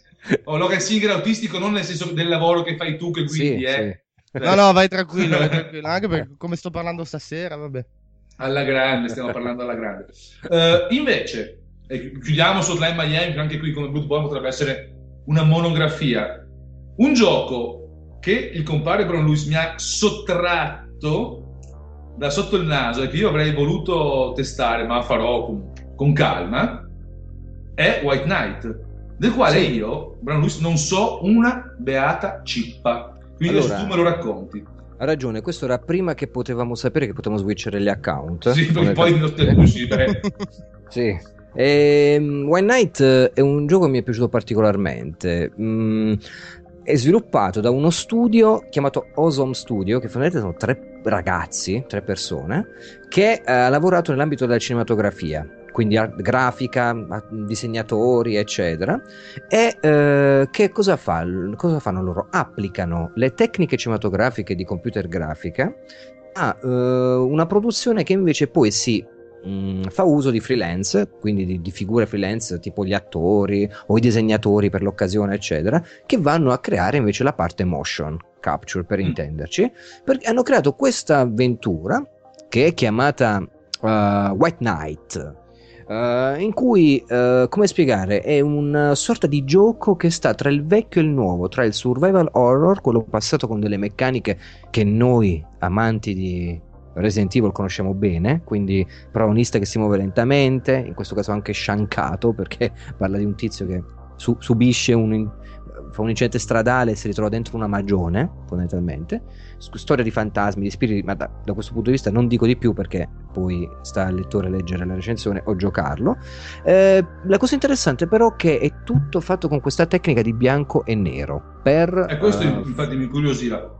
Oh, Logan Singer è autistico non nel senso del lavoro che fai tu che Sì, guidi, eh. No, no, vai tranquillo, vai tranquillo. Anche perché come sto parlando stasera, vabbè. Alla grande, stiamo parlando alla grande. Eh, invece, e chiudiamo su Hotline Miami, che anche qui come Bloodborne potrebbe essere una monografia. Un gioco che il compare Bron Lewis mi ha sottratto da sotto il naso e che io avrei voluto testare, ma farò con, con calma, è White Knight, del quale Sì. io, Bron Lewis, non so una beata cippa. Quindi Allora- tu me lo racconti. Ha ragione, questo era prima che potevamo sapere che potevamo switchare gli account. Sì, poi [LAUGHS] sì, beh, Sì. Ehm, One Night eh, è un gioco che mi è piaciuto particolarmente. Mm, è sviluppato da uno studio chiamato Awesome Studio, che fondamentalmente sono tre ragazzi, tre persone, che eh, ha lavorato nell'ambito della cinematografia, quindi grafica, disegnatori, eccetera. E eh, che cosa, fa? cosa fanno loro? Applicano le tecniche cinematografiche di computer grafica a eh, una produzione che invece poi si mh, fa uso di freelance, quindi di, di figure freelance tipo gli attori o i disegnatori per l'occasione, eccetera, che vanno a creare invece la parte motion capture per Mm. intenderci, perché hanno creato questa avventura che è chiamata uh, White Knight. uh, in cui, uh, come spiegare, è una sorta di gioco che sta tra il vecchio e il nuovo, tra il survival horror, quello passato con delle meccaniche che noi amanti di Resident Evil conosciamo bene, quindi protagonista che si muove lentamente, in questo caso anche sciancato perché [LAUGHS] parla di un tizio che su- subisce un, fa un incidente stradale e si ritrova dentro una magione, fondamentalmente. Storia di fantasmi, di spiriti, ma da, da questo punto di vista non dico di più perché poi sta al lettore leggere la recensione o giocarlo. Eh, la cosa interessante però è che è tutto fatto con questa tecnica di bianco e nero. Per, E questo eh, infatti mi incuriosiva.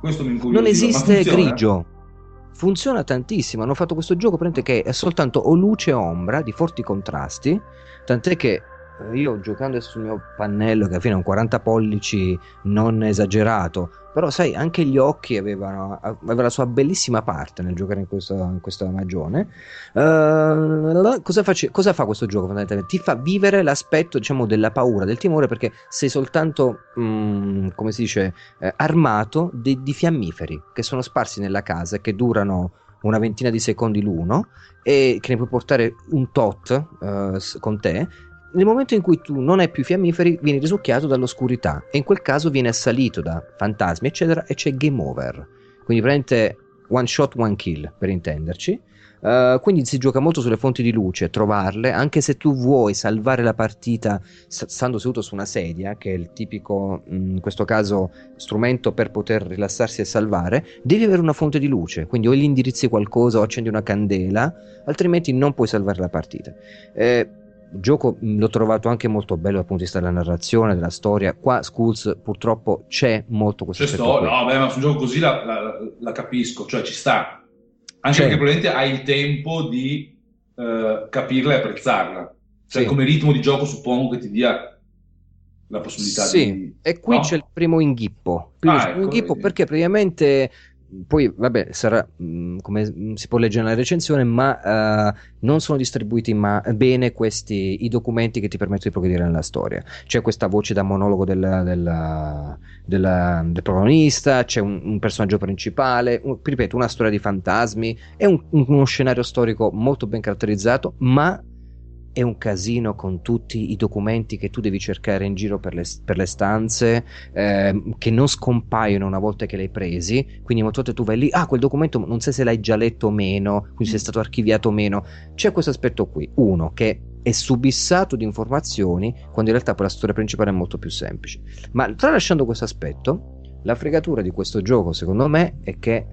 Questo mi incuriosiva. non esiste grigio. Funziona tantissimo. Hanno fatto questo gioco che è soltanto o luce e ombra di forti contrasti. Tant'è che io giocando sul mio pannello, che alla fine è un 40 pollici non esagerato, però sai, anche gli occhi avevano, aveva la sua bellissima parte nel giocare in, questo, in questa magione. Eh, cosa, face- cosa fa questo gioco fondamentalmente? Ti fa vivere l'aspetto, diciamo, della paura, del timore, perché sei soltanto, mm, come si dice, eh, armato di, di fiammiferi che sono sparsi nella casa e che durano una ventina di secondi l'uno e che ne puoi portare un tot s- con te. Nel momento in cui tu non hai più fiammiferi, vieni risucchiato dall'oscurità e in quel caso viene assalito da fantasmi, eccetera, e c'è game over. Quindi praticamente one shot, one kill, per intenderci. Uh, quindi si gioca molto sulle fonti di luce, trovarle, anche se tu vuoi salvare la partita stando seduto su una sedia, che è il tipico, mh, in questo caso, strumento per poter rilassarsi e salvare, devi avere una fonte di luce, quindi o gli indirizzi qualcosa o accendi una candela, altrimenti non puoi salvare la partita. Eh, gioco l'ho trovato anche molto bello dal punto di vista della narrazione, della storia. Qua Schools purtroppo c'è molto questo C'è sto, no, beh, ma su un gioco così la, la- la capisco, cioè ci sta. Anche Cioè- perché probabilmente hai il tempo di eh, capirla e apprezzarla. Cioè, Sì. come ritmo di gioco suppongo che ti dia la possibilità Sì, di... e qui no? c'è il primo inghippo. Ah, c'è il primo ecco, inghippo perché praticamente poi vabbè sarà mh, come mh, si può leggere nella recensione ma eh, non sono distribuiti ma- bene questi i documenti che ti permettono di progredire nella storia. C'è questa voce da monologo del, del- del- del protagonista c'è un, un personaggio principale un- ripeto una storia di fantasmi è un- uno scenario storico molto ben caratterizzato ma è un casino con tutti i documenti che tu devi cercare in giro per le, per le stanze ehm, che non scompaiono una volta che li hai presi. Quindi molte volte tu vai lì ah quel documento non sai se l'hai già letto o meno quindi se è stato archiviato o meno. C'è questo aspetto qui. Uno che è subissato di informazioni quando in realtà poi la storia principale è molto più semplice. Ma tralasciando questo aspetto, la fregatura di questo gioco secondo me è che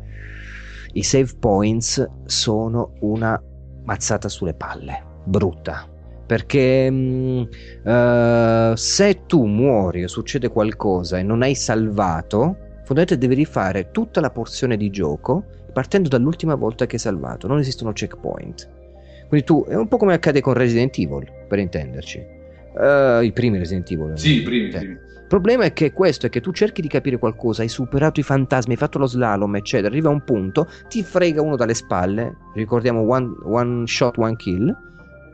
i save points sono una mazzata sulle palle, brutta. Perché mh, uh, se tu muori o succede qualcosa e non hai salvato, fondamentalmente devi rifare tutta la porzione di gioco partendo dall'ultima volta che hai salvato. Non esistono checkpoint. Quindi tu è un po' come accade con Resident Evil, per intenderci. Uh, I primi Resident Evil. Sì, i primi, Cioè, primi. il problema è che questo è che tu cerchi di capire qualcosa, hai superato i fantasmi, hai fatto lo slalom, eccetera. Arriva a un punto, ti frega uno dalle spalle. Ricordiamo one, one shot, one kill.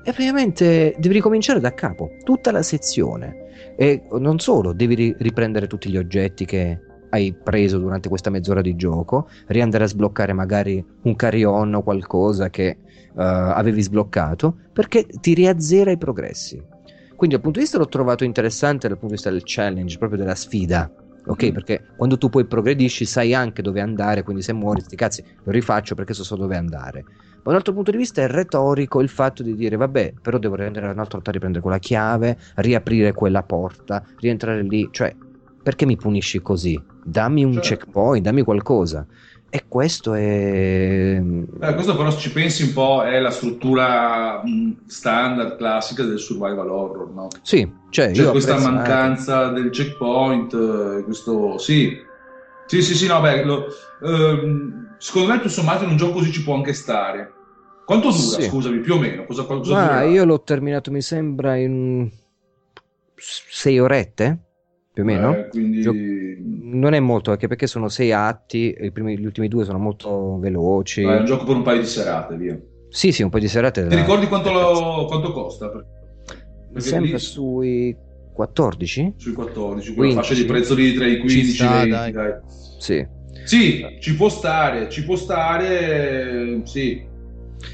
E praticamente devi ricominciare da capo, tutta la sezione. E non solo, devi ri- riprendere tutti gli oggetti che hai preso durante questa mezz'ora di gioco, riandare a sbloccare magari un carry-on o qualcosa che eh, avevi sbloccato, perché ti riazzera i progressi. Quindi dal punto di vista l'ho trovato interessante dal punto di vista del challenge, proprio della sfida. Ok, Mhm. perché quando tu poi progredisci sai anche dove andare, quindi se muori, sti cazzi, lo rifaccio perché so, so dove andare. Ma da un altro punto di vista è retorico il fatto di dire, vabbè, però devo andare da un'altra volta a riprendere quella chiave, riaprire quella porta, rientrare lì, cioè, perché mi punisci così? Dammi un Certo. checkpoint, dammi qualcosa. E questo è... Eh, questo però se ci pensi un po' è la struttura mh, standard, classica del survival horror, no? Sì, cioè, C'è io questa mancanza del checkpoint, eh, questo sì. Sì, sì, sì, no, beh, lo- ehm, secondo me tutto sommato in un gioco così ci può anche stare. Quanto dura, Sì. scusami, più o meno? Cosa, cosa Ma dura? io l'ho terminato, mi sembra, in sei orette, più o meno. Eh, quindi... Gio- Non è molto, anche perché sono sei atti, i primi- gli ultimi due sono molto veloci. eh, è un gioco per un paio di serate, via. Sì, sì, un po' di serate. Ti ricordi quanto, lo- quanto costa? Perché sembra lì- sui 14? sui 14, quella 15. fascia di prezzo lì tra i 15 Ci sta, e i 20, dai. dai. Sì. Sì, ci può stare, ci può stare, sì.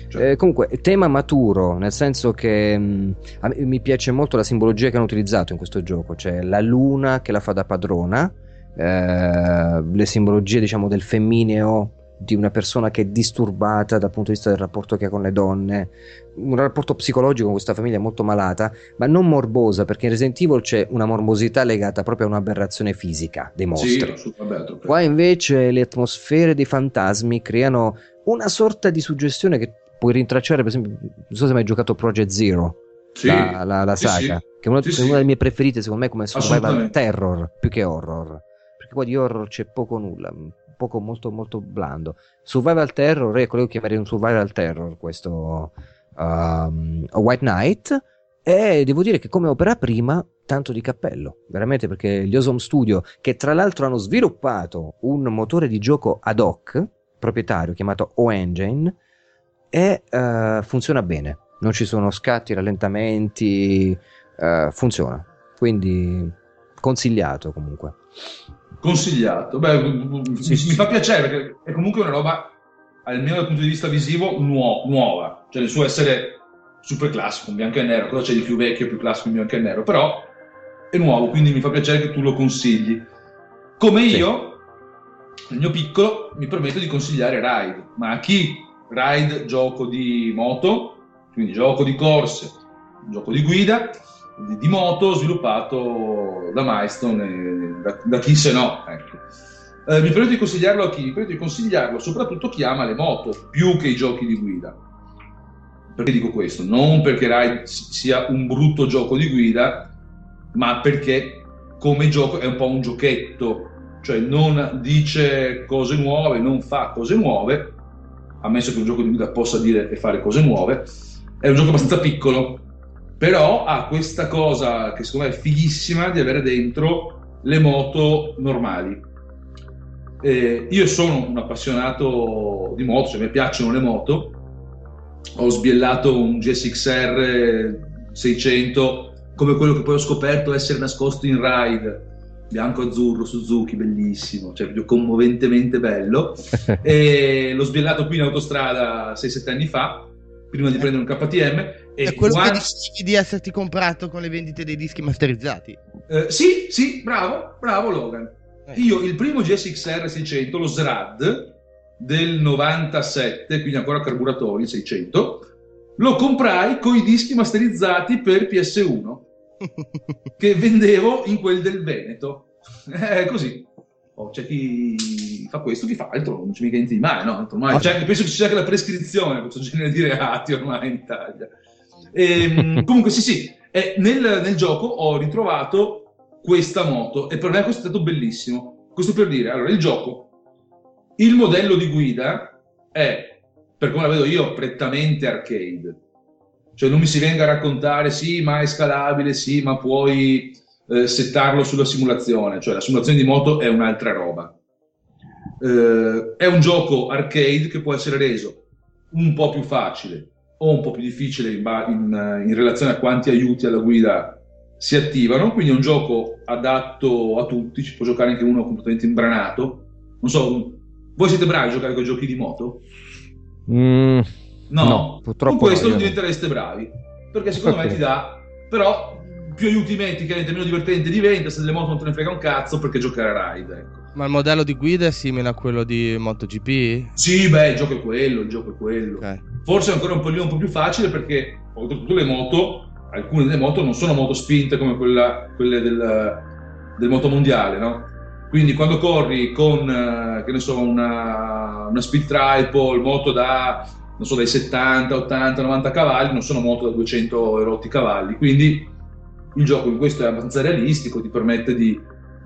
Cioè, Eh, comunque, tema maturo, nel senso che mh, me- mi piace molto la simbologia che hanno utilizzato in questo gioco, cioè la luna che la fa da padrona, eh, le simbologie, diciamo, del femmineo di una persona che è disturbata dal punto di vista del rapporto che ha con le donne, un rapporto psicologico con questa famiglia molto malata, ma non morbosa, perché in Resident Evil c'è una morbosità legata proprio a un'aberrazione fisica dei mostri. sì, vabbè. Qua invece le atmosfere dei fantasmi creano una sorta di suggestione che puoi rintracciare, per esempio, non so se hai mai giocato Project Zero, Sì, la, la- la saga, sì. che è una, è una delle mie preferite, secondo me, come survival terror più che horror. Perché qua di horror c'è poco nulla, poco molto molto blando. Survival terror è quello che chiamerei un survival terror, questo um, White Knight. E devo dire che come opera prima, tanto di cappello, veramente perché gli Awesome Studio, che tra l'altro hanno sviluppato un motore di gioco ad hoc, proprietario, chiamato O-Engine, e eh, funziona bene. Non ci sono scatti, rallentamenti, eh, funziona. Quindi consigliato comunque. Consigliato. Beh, mi, Sì, mi sì. fa piacere perché è comunque una roba, almeno dal punto di vista visivo, nuo- nuova. Cioè nel suo essere super classico, in bianco e nero. Cosa c'è di più vecchio e più classico in bianco e nero? Però è nuovo, quindi mi fa piacere che tu lo consigli. Come Sì. io, nel mio piccolo, mi permetto di consigliare Ride. Ma a chi Ride gioco di moto, quindi gioco di corse, gioco di guida, di, di moto sviluppato da Milestone, da, da chi se no. Ecco. Eh, mi permetto di consigliarlo a chi? Mi permetto di consigliarlo soprattutto chi ama le moto più che i giochi di guida. Perché dico questo? Non perché Ride si- sia un brutto gioco di guida, ma perché come gioco è un po' un giochetto, cioè non dice cose nuove, non fa cose nuove, ammesso che un gioco di guida possa dire e fare cose nuove, è un gioco abbastanza piccolo, però ha questa cosa che secondo me è fighissima di avere dentro le moto normali. Eh, io sono un appassionato di moto, cioè mi piacciono le moto, ho sbiellato un GSXR 600 come quello che poi ho scoperto essere nascosto in ride bianco-azzurro Suzuki, bellissimo, cioè proprio commoventemente bello. [LAUGHS] e l'ho sbiellato qui in autostrada 6-7 anni fa, prima di prendere un KTM. E È quello quando- che dicevi di esserti comprato con le vendite dei dischi masterizzati. Eh, sì, sì, bravo, bravo Logan. Ecco. Io il primo GSXR 600, lo SRAD del 97, quindi ancora carburatori 600, lo comprai con i dischi masterizzati per PS1 [LAUGHS] che vendevo in quel del Veneto. [LAUGHS] È così. Oh, c'è chi fa questo, chi fa altro, non c'è mica niente di male, no? Ormai, cioè, penso che ci sia anche la prescrizione per questo genere di reati ormai in Italia. E, [LAUGHS] comunque, sì, sì, e nel, nel, gioco ho ritrovato questa moto e per me questo è stato bellissimo. Questo per dire, allora, il gioco, il modello di guida è, per come la vedo io, prettamente arcade. Cioè non mi si venga a raccontare, sì, ma è scalabile, sì, ma puoi eh, settarlo sulla simulazione, cioè la simulazione di moto è un'altra roba. Eh, è un gioco arcade che può essere reso un po' più facile o un po' più difficile in, in, in relazione a quanti aiuti alla guida si attivano, quindi è un gioco adatto a tutti, ci può giocare anche uno completamente imbranato. Non so, voi siete bravi a giocare con i giochi di moto? Mm, no, no, purtroppo con questo no, non diventereste bravi, perché secondo me Ok. ti dà, però più aiuti metti, chiaramente meno divertente diventa, se delle moto non te ne frega un cazzo perché giocare a ride, ecco. Ma il modello di guida è simile a quello di MotoGP? Sì, beh, il gioco è quello, il gioco è quello. Ok. Forse è ancora un po', un po' più facile perché oltretutto le moto, alcune delle moto non sono moto spinte come quella- quelle del, del motomondiale, no? Quindi quando corri con, eh, che ne so, una, una speed triple, moto da, non so, dai 70, 80, 90 cavalli, non sono moto da 200 erotti cavalli. Quindi il gioco in questo è abbastanza realistico, ti permette di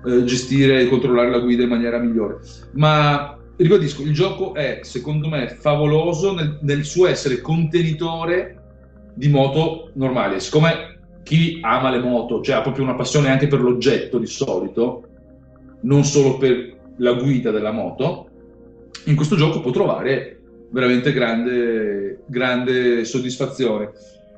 eh, gestire e controllare la guida in maniera migliore. Ma ribadisco, il gioco è secondo me favoloso nel, nel suo essere contenitore di moto normali. Siccome chi ama le moto, cioè ha proprio una passione anche per l'oggetto di solito, non solo per la guida della moto, in questo gioco può trovare veramente grande, grande soddisfazione.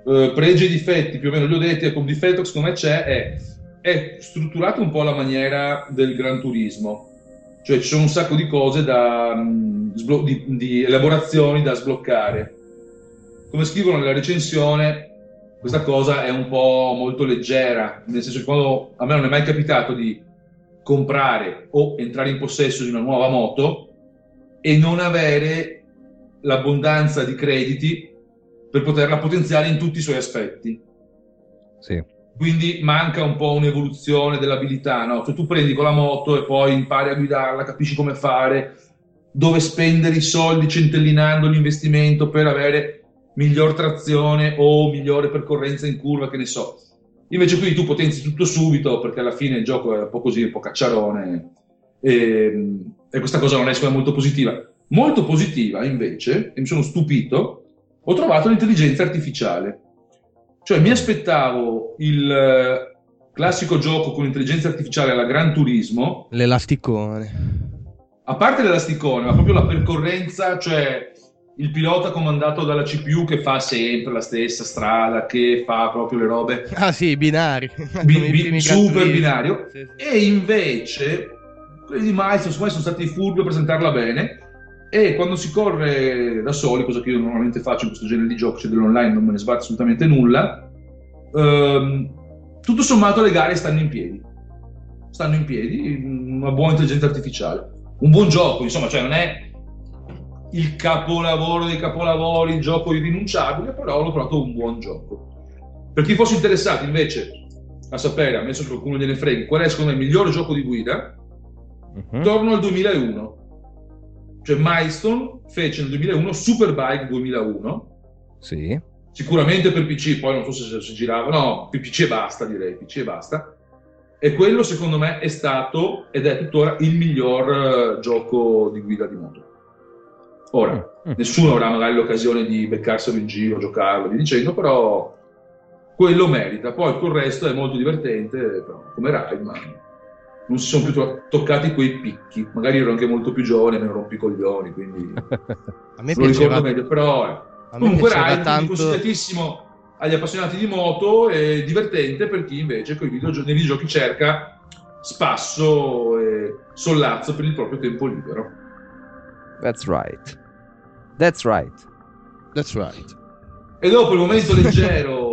Eh, pregi e difetti, più o meno li ho detti, ecco, un difetto che secondo me c'è è, è strutturato un po' alla maniera del Gran Turismo, cioè ci sono un sacco di cose da, sblo- di, di elaborazioni da sbloccare. Come scrivono nella recensione, questa cosa è un po' molto leggera, nel senso che quando a me non è mai capitato di comprare o entrare in possesso di una nuova moto e non avere l'abbondanza di crediti per poterla potenziare in tutti i suoi aspetti. Sì. Quindi manca un po' un'evoluzione dell'abilità, no? Cioè tu prendi con la moto e poi impari a guidarla, capisci come fare, dove spendere i soldi centellinando l'investimento per avere miglior trazione o migliore percorrenza in curva, che ne so. Invece qui tu potenzi tutto subito perché alla fine il gioco è un po' così, un po' cacciarone e, e questa cosa non è molto positiva. Molto positiva invece, e mi sono stupito, ho trovato l'intelligenza artificiale. Cioè mi aspettavo il eh, classico gioco con l'intelligenza artificiale alla Gran Turismo, L'elasticone. a parte l'elasticone, ma proprio la percorrenza, cioè il pilota comandato dalla CPU che fa sempre la stessa strada, che fa proprio le robe [LAUGHS] Ah sì, binari. Bi- [LAUGHS] bi- super binario. Sì, sì. E invece quelli di Milestone secondo me sono stati furbi a presentarla bene e quando si corre da soli, cosa che io normalmente faccio in questo genere di giochi, cioè dell'online non me ne sbatte assolutamente nulla, ehm, tutto sommato le gare stanno in piedi. Stanno in piedi, una buona intelligenza artificiale. Un buon gioco, insomma, cioè non è il capolavoro dei capolavori, il gioco irrinunciabile, però l'ho trovato un buon gioco. Per chi fosse interessato invece a sapere, ammesso che qualcuno gliene freghi, qual è secondo me il migliore gioco di guida, Mhm. torno al 2001. Cioè Milestone fece nel 2001 Superbike 2001, Sì. sicuramente per PC, poi non so se si girava, no, PC e basta direi, PC e basta. E quello secondo me è stato ed è tuttora il miglior eh, gioco di guida di moto. Ora, Mm. nessuno avrà magari l'occasione di beccarselo in giro, giocarlo, vi dicendo, però quello merita. Poi il resto è molto divertente, però, come ride, ma non si sono più to- toccati quei picchi. Magari ero anche molto più giovane, meno rompicoglioni, quindi [LAUGHS] A me lo ricordo meglio, però... eh. a me Comunque ride, tanto... consigliatissimo agli appassionati di moto e divertente per chi invece coi videogio- nei videogiochi cerca spasso e sollazzo per il proprio tempo libero. That's right. That's right. That's right. E dopo il momento leggero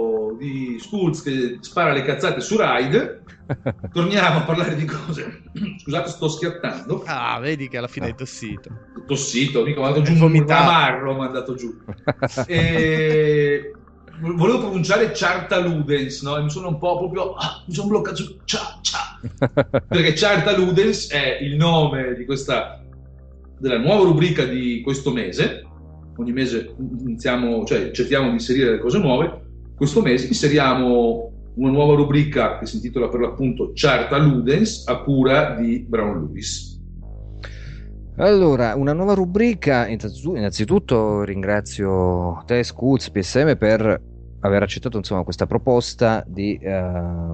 di Schultz che spara le cazzate su Ride, [LAUGHS] torniamo a parlare di cose. [CLEARS THROAT] Scusate, sto schiattando. Ah, vedi che alla fine hai tossito. tossito, mica ho mandato giù un ramarro, ho mandato giù. E... Volevo pronunciare Charta Ludens, no? E mi sono un po' proprio... ah, mi sono bloccato su... Cia, cia. [LAUGHS] Perché Charta Ludens è il nome di questa... della nuova rubrica di questo mese. Ogni mese iniziamo, cioè cerchiamo di inserire delle cose nuove. Questo mese inseriamo una nuova rubrica che si intitola per l'appunto Charta Ludens a cura di Brown Lewis. Allora, una nuova rubrica. Innanzitutto, ringrazio te, Scuz, PSM, per aver accettato insomma, questa proposta di eh,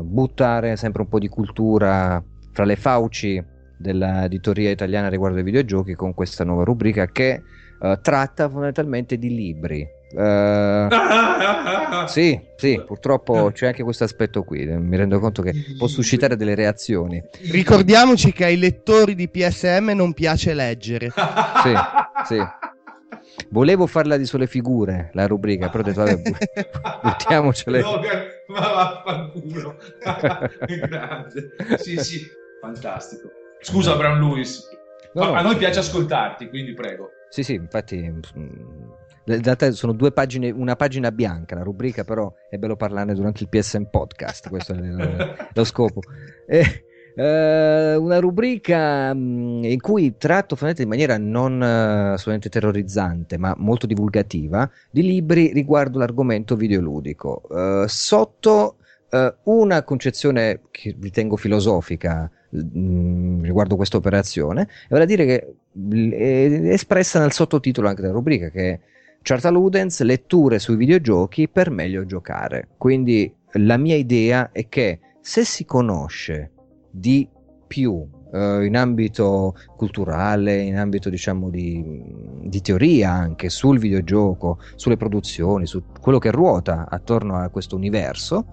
buttare sempre un po' di cultura fra le fauci dell'editoria italiana riguardo ai videogiochi con questa nuova rubrica che eh, tratta fondamentalmente di libri. Eh, sì, sì, purtroppo c'è anche questo aspetto qui. Mi rendo conto che può suscitare delle reazioni. Ricordiamoci che ai lettori di PSM non piace leggere. Sì, sì. Volevo farla di sole figure, la rubrica, però ho detto, vabbè, bu- [LAUGHS] buttiamocele. Logan, ma vaffanculo. [LAUGHS] Grande. Sì, sì, fantastico. Scusa, Brown Lewis. No, no. a noi piace ascoltarti, quindi prego. Sì, sì, infatti mm, in realtà sono due pagine, una pagina bianca la rubrica, però è bello parlarne durante il PSM podcast, questo è lo, [LAUGHS] lo scopo. Eh, eh, una rubrica mm, in cui tratto in maniera non eh, solamente terrorizzante, ma molto divulgativa, di libri riguardo l'argomento videoludico, eh, sotto eh, una concezione che ritengo filosofica mm, riguardo questa operazione, e vale a dire che è espressa nel sottotitolo anche della rubrica che Charta Ludens, letture sui videogiochi per meglio giocare. Quindi la mia idea è che se si conosce di più eh, in ambito culturale, in ambito diciamo di, di teoria anche sul videogioco, sulle produzioni, su quello che ruota attorno a questo universo,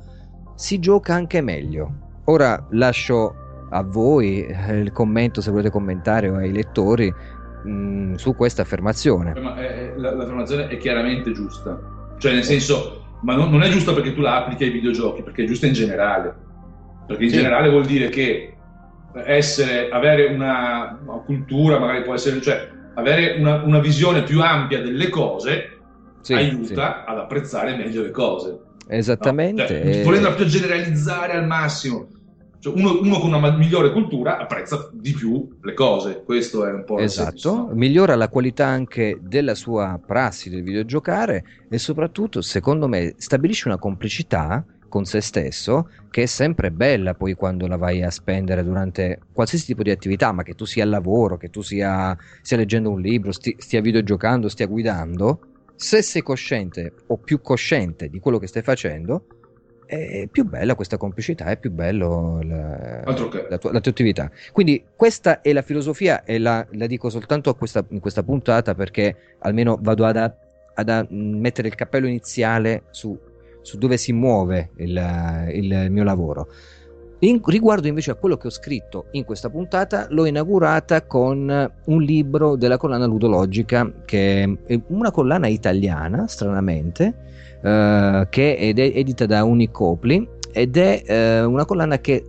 si gioca anche meglio. Ora lascio a voi eh, il commento se volete commentare o ai lettori mh, su questa affermazione. Ma eh, la- l'affermazione è chiaramente giusta. Cioè, nel senso, ma non, non è giusta perché tu la applichi ai videogiochi, perché è giusta in generale. Perché in Sì. generale vuol dire che essere, avere una, una cultura, magari può essere, cioè, avere una, una visione più ampia delle cose Sì, aiuta ad apprezzare meglio le cose. sì. Esattamente. No? Cioè, eh, volendo proprio generalizzare al massimo. Cioè, uno, uno con una migliore cultura apprezza di più le cose. Questo è un po' Esatto, migliora la qualità anche della sua prassi del videogiocare e soprattutto, secondo me, stabilisce una complicità con se stesso che è sempre bella poi quando la vai a spendere durante qualsiasi tipo di attività, ma che tu sia al lavoro, che tu sia, stia leggendo un libro, sti- stia videogiocando, stia guidando, se sei cosciente o più cosciente di quello che stai facendo, è più bella questa complicità, è più bello la, la tua, la tua attività. Quindi questa è la filosofia e la, la dico soltanto a questa, in questa puntata perché almeno vado ad, ad a mettere il cappello iniziale su, su dove si muove il, il mio lavoro. In- riguardo invece a quello che ho scritto in questa puntata, l'ho inaugurata con un libro della collana ludologica, che è una collana italiana, stranamente, eh, che è ed- edita da Unicopli ed è eh, una collana che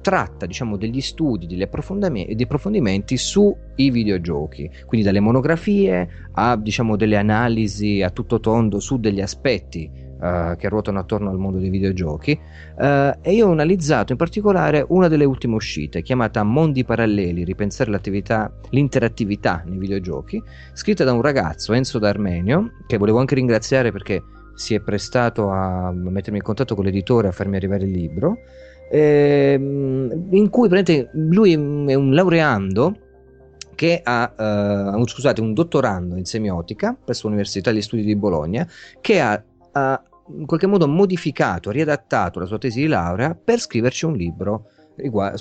tratta diciamo degli studi, degli approfondimenti, di approfondimenti sui videogiochi, quindi dalle monografie a diciamo delle analisi a tutto tondo su degli aspetti eh, che ruotano attorno al mondo dei videogiochi eh, e io ho analizzato in particolare una delle ultime uscite chiamata Mondi Paralleli, ripensare l'interattività nei videogiochi, scritta da un ragazzo, Enzo D'Armenio, che volevo anche ringraziare perché si è prestato a mettermi in contatto con l'editore a farmi arrivare il libro ehm, in cui lui è un laureando che ha, eh, scusate, un dottorando in semiotica presso l'Università degli Studi di Bologna che ha, ha in qualche modo modificato, riadattato la sua tesi di laurea per scriverci un libro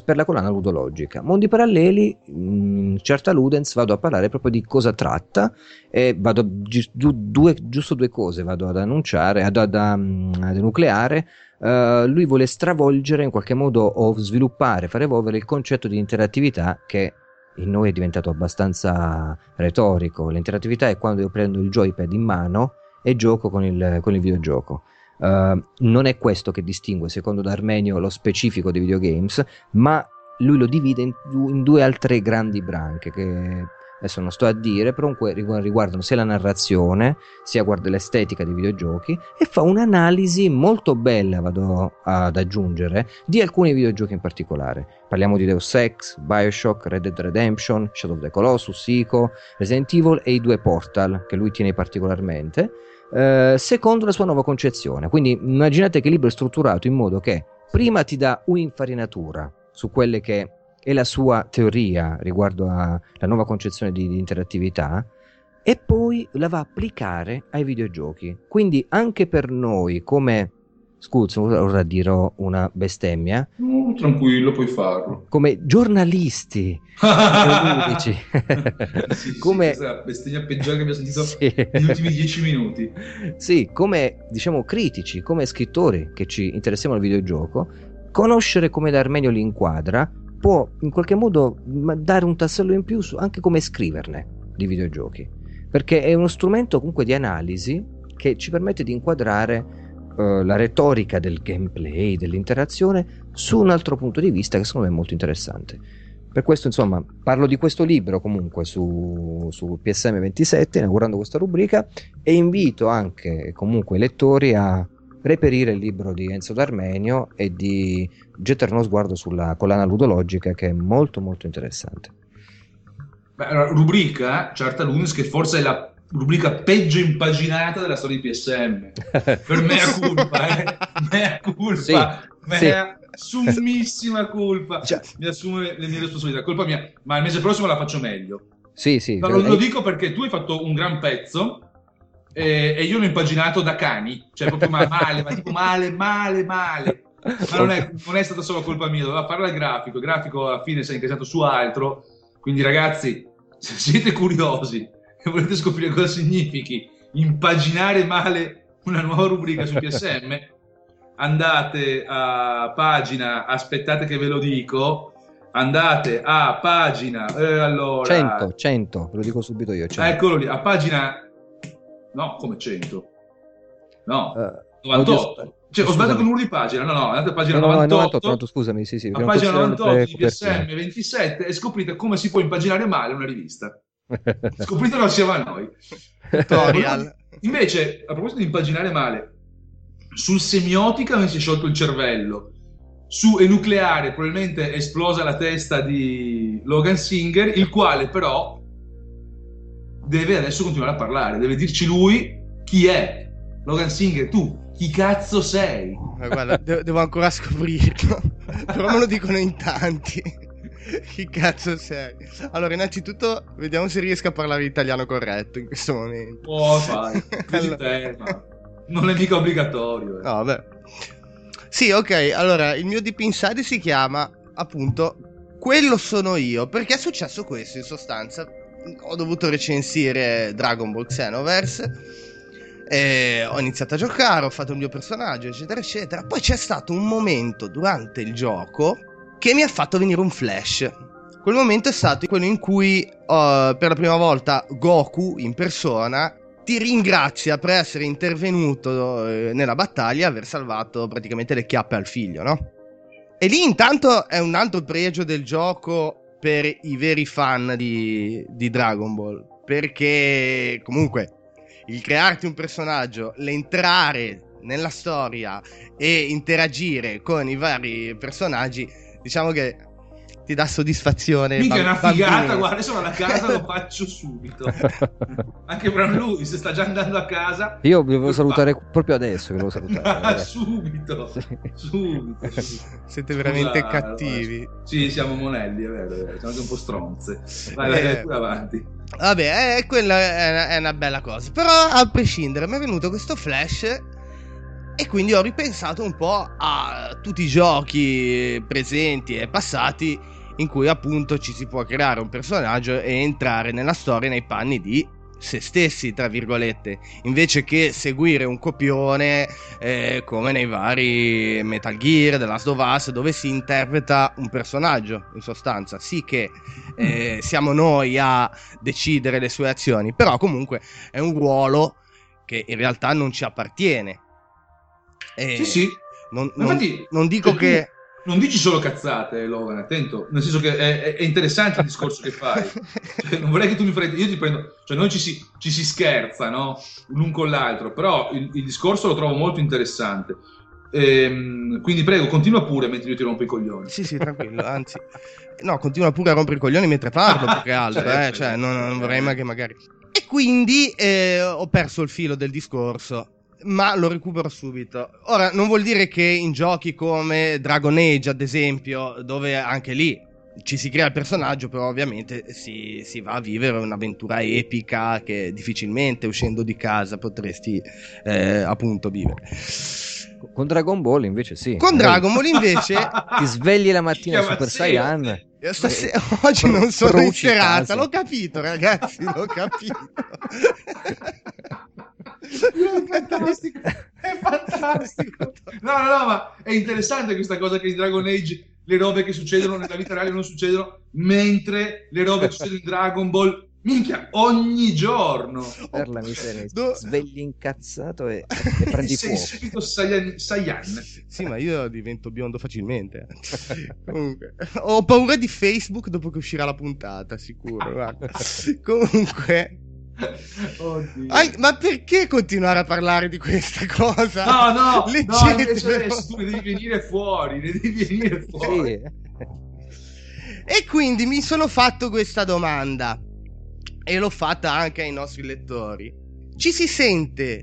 per la collana ludologica. Mondi paralleli, in certa Ludens, vado a parlare proprio di cosa tratta e vado gi- du- due, giusto due cose vado ad annunciare, ad, ad, um, ad enucleare. Uh, lui vuole stravolgere in qualche modo o sviluppare, far evolvere il concetto di interattività che in noi è diventato abbastanza retorico. L'interattività è quando io prendo il joypad in mano e gioco con il, con il videogioco. Uh, non è questo che distingue, secondo D'Armenio, lo specifico dei videogames, ma lui lo divide in, in due altre grandi branche che adesso non sto a dire, però comunque rigu- riguardano sia la narrazione, sia l'estetica dei videogiochi e fa un'analisi molto bella, vado ad aggiungere, di alcuni videogiochi in particolare. Parliamo di Deus Ex, Bioshock, Red Dead Redemption, Shadow of the Colossus, Ico, Resident Evil e i due Portal, che lui tiene particolarmente, eh, secondo la sua nuova concezione. Quindi immaginate che il libro è strutturato in modo che prima ti dà un'infarinatura su quelle che è la sua teoria riguardo alla nuova concezione di, di interattività e poi la va a applicare ai videogiochi. Quindi anche per noi come scusa, ora dirò una bestemmia. No, tranquillo, puoi farlo. Come giornalisti [LAUGHS] ludici. sì, come sì, la bestemmia peggiore che abbiamo sentito Sì. negli ultimi dieci minuti. Sì, come diciamo critici, come scrittori che ci interessiamo al videogioco, conoscere come l'Armenio li inquadra può in qualche modo dare un tassello in più su anche come scriverne di videogiochi, perché è uno strumento comunque di analisi che ci permette di inquadrare eh, la retorica del gameplay, dell'interazione su un altro punto di vista che secondo me è molto interessante. Per questo, insomma, parlo di questo libro comunque su, su PSM 27, inaugurando questa rubrica, e invito anche comunque i lettori a reperire il libro di Enzo D'Armenio e di gettare uno sguardo sulla collana ludologica che è molto molto interessante. Beh, rubrica Certa Lunis, che forse è la rubrica peggio impaginata della storia di PSM. Per me è [LAUGHS] colpa, eh? Mea colpa, Sì, mea summissima colpa. Cioè- Mi assumo le mie responsabilità, colpa mia, ma il mese prossimo la faccio meglio. Sì, sì. Lo, lo dico perché tu hai fatto un gran pezzo eh, e io l'ho impaginato da cani, cioè proprio ma- male, ma tipo male, male, male. Ma non è, non è stata solo colpa mia, doveva fare il grafico. Il grafico alla fine si è incasato su altro. Quindi, ragazzi, se siete curiosi [LAUGHS] e volete scoprire cosa significhi impaginare male una nuova rubrica su PSM, [LAUGHS] andate a pagina, aspettate che ve lo dico. Andate a pagina, eh, allora, 100, 100, ve lo dico subito io. 100. Eccolo lì, a pagina... No, come 100? No, Eh, 98. audio- Cioè, ho sbagliato con uno di pagina. No, no, andate a pagina no, no, 98. 98, 98, scusami, sì, sì. a pagina non possiamo 98 di PSM 27 e scoprite come si può impaginare male una rivista. [LAUGHS] Scopritelo assieme a noi. Tutorial. Invece, a proposito di impaginare male, sul semiotica mi si è sciolto il cervello. Su enucleare probabilmente è esplosa la testa di Logan Singer, il quale però deve adesso continuare a parlare, deve dirci lui chi è. Logan Singer, tu chi cazzo sei? Eh, guarda, de- devo ancora scoprirlo. [LAUGHS] Però me lo dicono in tanti. [LAUGHS] Chi cazzo sei? Allora, innanzitutto, vediamo se riesco a parlare italiano corretto in questo momento. Oh, fai, [LAUGHS] vedi Allora- non è mica obbligatorio. eh. No, vabbè. Sì, ok. Allora, il mio Deep Inside si chiama appunto Quello sono io. Perché è successo questo in sostanza? Ho dovuto recensire Dragon Ball Xenoverse. e ho iniziato a giocare, ho fatto il mio personaggio, eccetera, eccetera. Poi c'è stato un momento durante il gioco che mi ha fatto venire un flash. Quel momento è stato quello in cui uh, per la prima volta Goku in persona ti ringrazia per essere intervenuto eh, nella battaglia e aver salvato praticamente le chiappe al figlio, no? E lì intanto è un altro pregio del gioco per i veri fan di, di Dragon Ball. Perché comunque il crearti un personaggio, l'entrare nella storia e interagire con i vari personaggi, diciamo che ti dà soddisfazione. Mica è una figata, bambina. guarda, sono alla casa lo faccio subito. [LAUGHS] Anche per lui, se sta già andando a casa. Io vi volevo salutare proprio adesso. Vi volevo [LAUGHS] salutare. Ah, subito, Sì. subito, [LAUGHS] subito. Siete veramente cattivi. Sì, siamo monelli, è vero, è vero, siamo anche un po' stronze. Vai, vai, Eh. vai, pure avanti. Vabbè, eh, quella è una, è una bella cosa. Però, a prescindere, mi è venuto questo flash. E quindi ho ripensato un po' a tutti i giochi presenti e passati in cui appunto ci si può creare un personaggio e entrare nella storia nei panni di se stessi, tra virgolette, invece che seguire un copione eh, come nei vari Metal Gear, The Last of Us, dove si interpreta un personaggio, in sostanza. Sì che eh, siamo noi a decidere le sue azioni, però comunque è un ruolo che in realtà non ci appartiene. E Sì, sì. Non, non- infatti, non dico cioè, che non dici solo cazzate, Logan, attento, nel senso che è, è- interessante il discorso che fai. [LAUGHS] Cioè, non vorrei che tu mi prendi, io ti prendo, cioè noi ci si, ci si scherza, no? L'un con l'altro, però il, il discorso lo trovo molto interessante. Ehm, quindi prego, continua pure mentre io ti rompo i coglioni. Sì, sì, tranquillo, anzi. No, continua pure a rompere i coglioni mentre parlo, più che altro, [LAUGHS] Certo, eh, cioè, certo. non, non vorrei mai che magari... E quindi eh, ho perso il filo del discorso, ma lo recupero subito. Ora, non vuol dire che in giochi come Dragon Age, ad esempio, dove anche lì ci si crea il personaggio, però ovviamente si, si va a vivere un'avventura epica che difficilmente uscendo di casa potresti eh, appunto vivere. Con Dragon Ball invece sì. Con Dragon Ball invece... [LAUGHS] Ti svegli la mattina Super sì. Saiyan. Io stasera- [LAUGHS] oggi non sono in serata, l'ho capito, ragazzi, l'ho capito. È fantastico, è fantastico. No, no, no, ma è interessante questa cosa che in Dragon Age le robe che succedono nella vita reale non succedono, mentre le robe che succedono in Dragon Ball, minchia, ogni giorno. Per la miseria, Do- svegli incazzato e, [LAUGHS] e prendi Sei fuoco. subito Saiyan. Saiyan. Sì, ma io divento biondo facilmente. [LAUGHS] Comunque, ho paura di Facebook dopo che uscirà la puntata, sicuro. [LAUGHS] Comunque, Oddio. ai- ma perché continuare a parlare di questa cosa? No, no, no, invece adesso ne devi venire fuori, ne devi venire fuori. Sì. E quindi mi sono fatto questa domanda e l'ho fatta anche ai nostri lettori. Ci si sente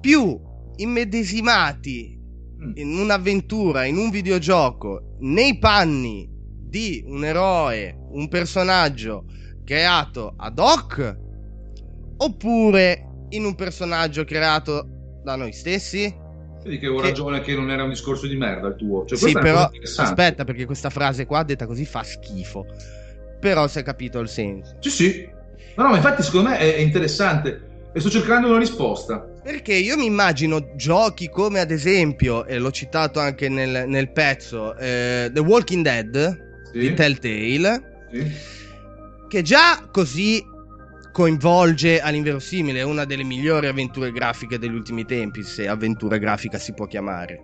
più immedesimati Mm. in un'avventura, in un videogioco, nei panni di un eroe, un personaggio creato ad hoc, oppure in un personaggio creato da noi stessi? Vedi che Che- ragione che non era un discorso di merda il tuo. Cioè, sì, però aspetta, perché questa frase qua detta così fa schifo. Però si è capito il senso. Sì, sì. No, no, ma infatti secondo me è interessante e sto cercando una risposta. Perché io mi immagino giochi come ad esempio, e l'ho citato anche nel, nel pezzo, eh, The Walking Dead Sì, di Telltale, sì. che già così coinvolge all'inverosimile una delle migliori avventure grafiche degli ultimi tempi, se avventura grafica si può chiamare.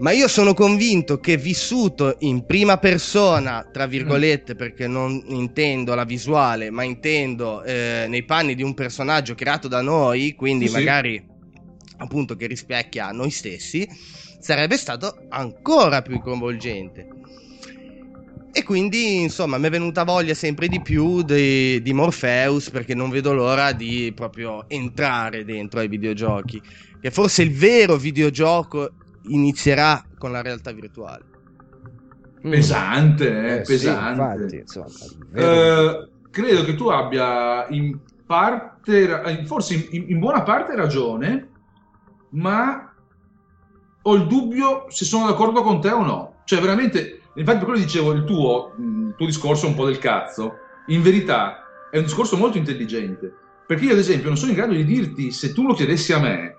Ma io sono convinto che vissuto in prima persona, tra virgolette, perché non intendo la visuale, ma intendo eh, nei panni di un personaggio creato da noi, quindi Sì, magari appunto che rispecchia noi stessi, sarebbe stato ancora più coinvolgente. E quindi, insomma, mi è venuta voglia sempre di più di, di Morpheus perché non vedo l'ora di proprio entrare dentro ai videogiochi. Che forse il vero videogioco inizierà con la realtà virtuale. Mm. Pesante, eh, Eh, sì, pesante. infatti, insomma, vero. Eh, credo che tu abbia in parte, forse in, in buona parte ragione, ma ho il dubbio se sono d'accordo con te o no. Cioè, veramente, infatti, per quello dicevo, il tuo, mh, il tuo discorso è un po' del cazzo. In verità, è un discorso molto intelligente. Perché io, ad esempio, non sono in grado di dirti se tu lo chiedessi a me,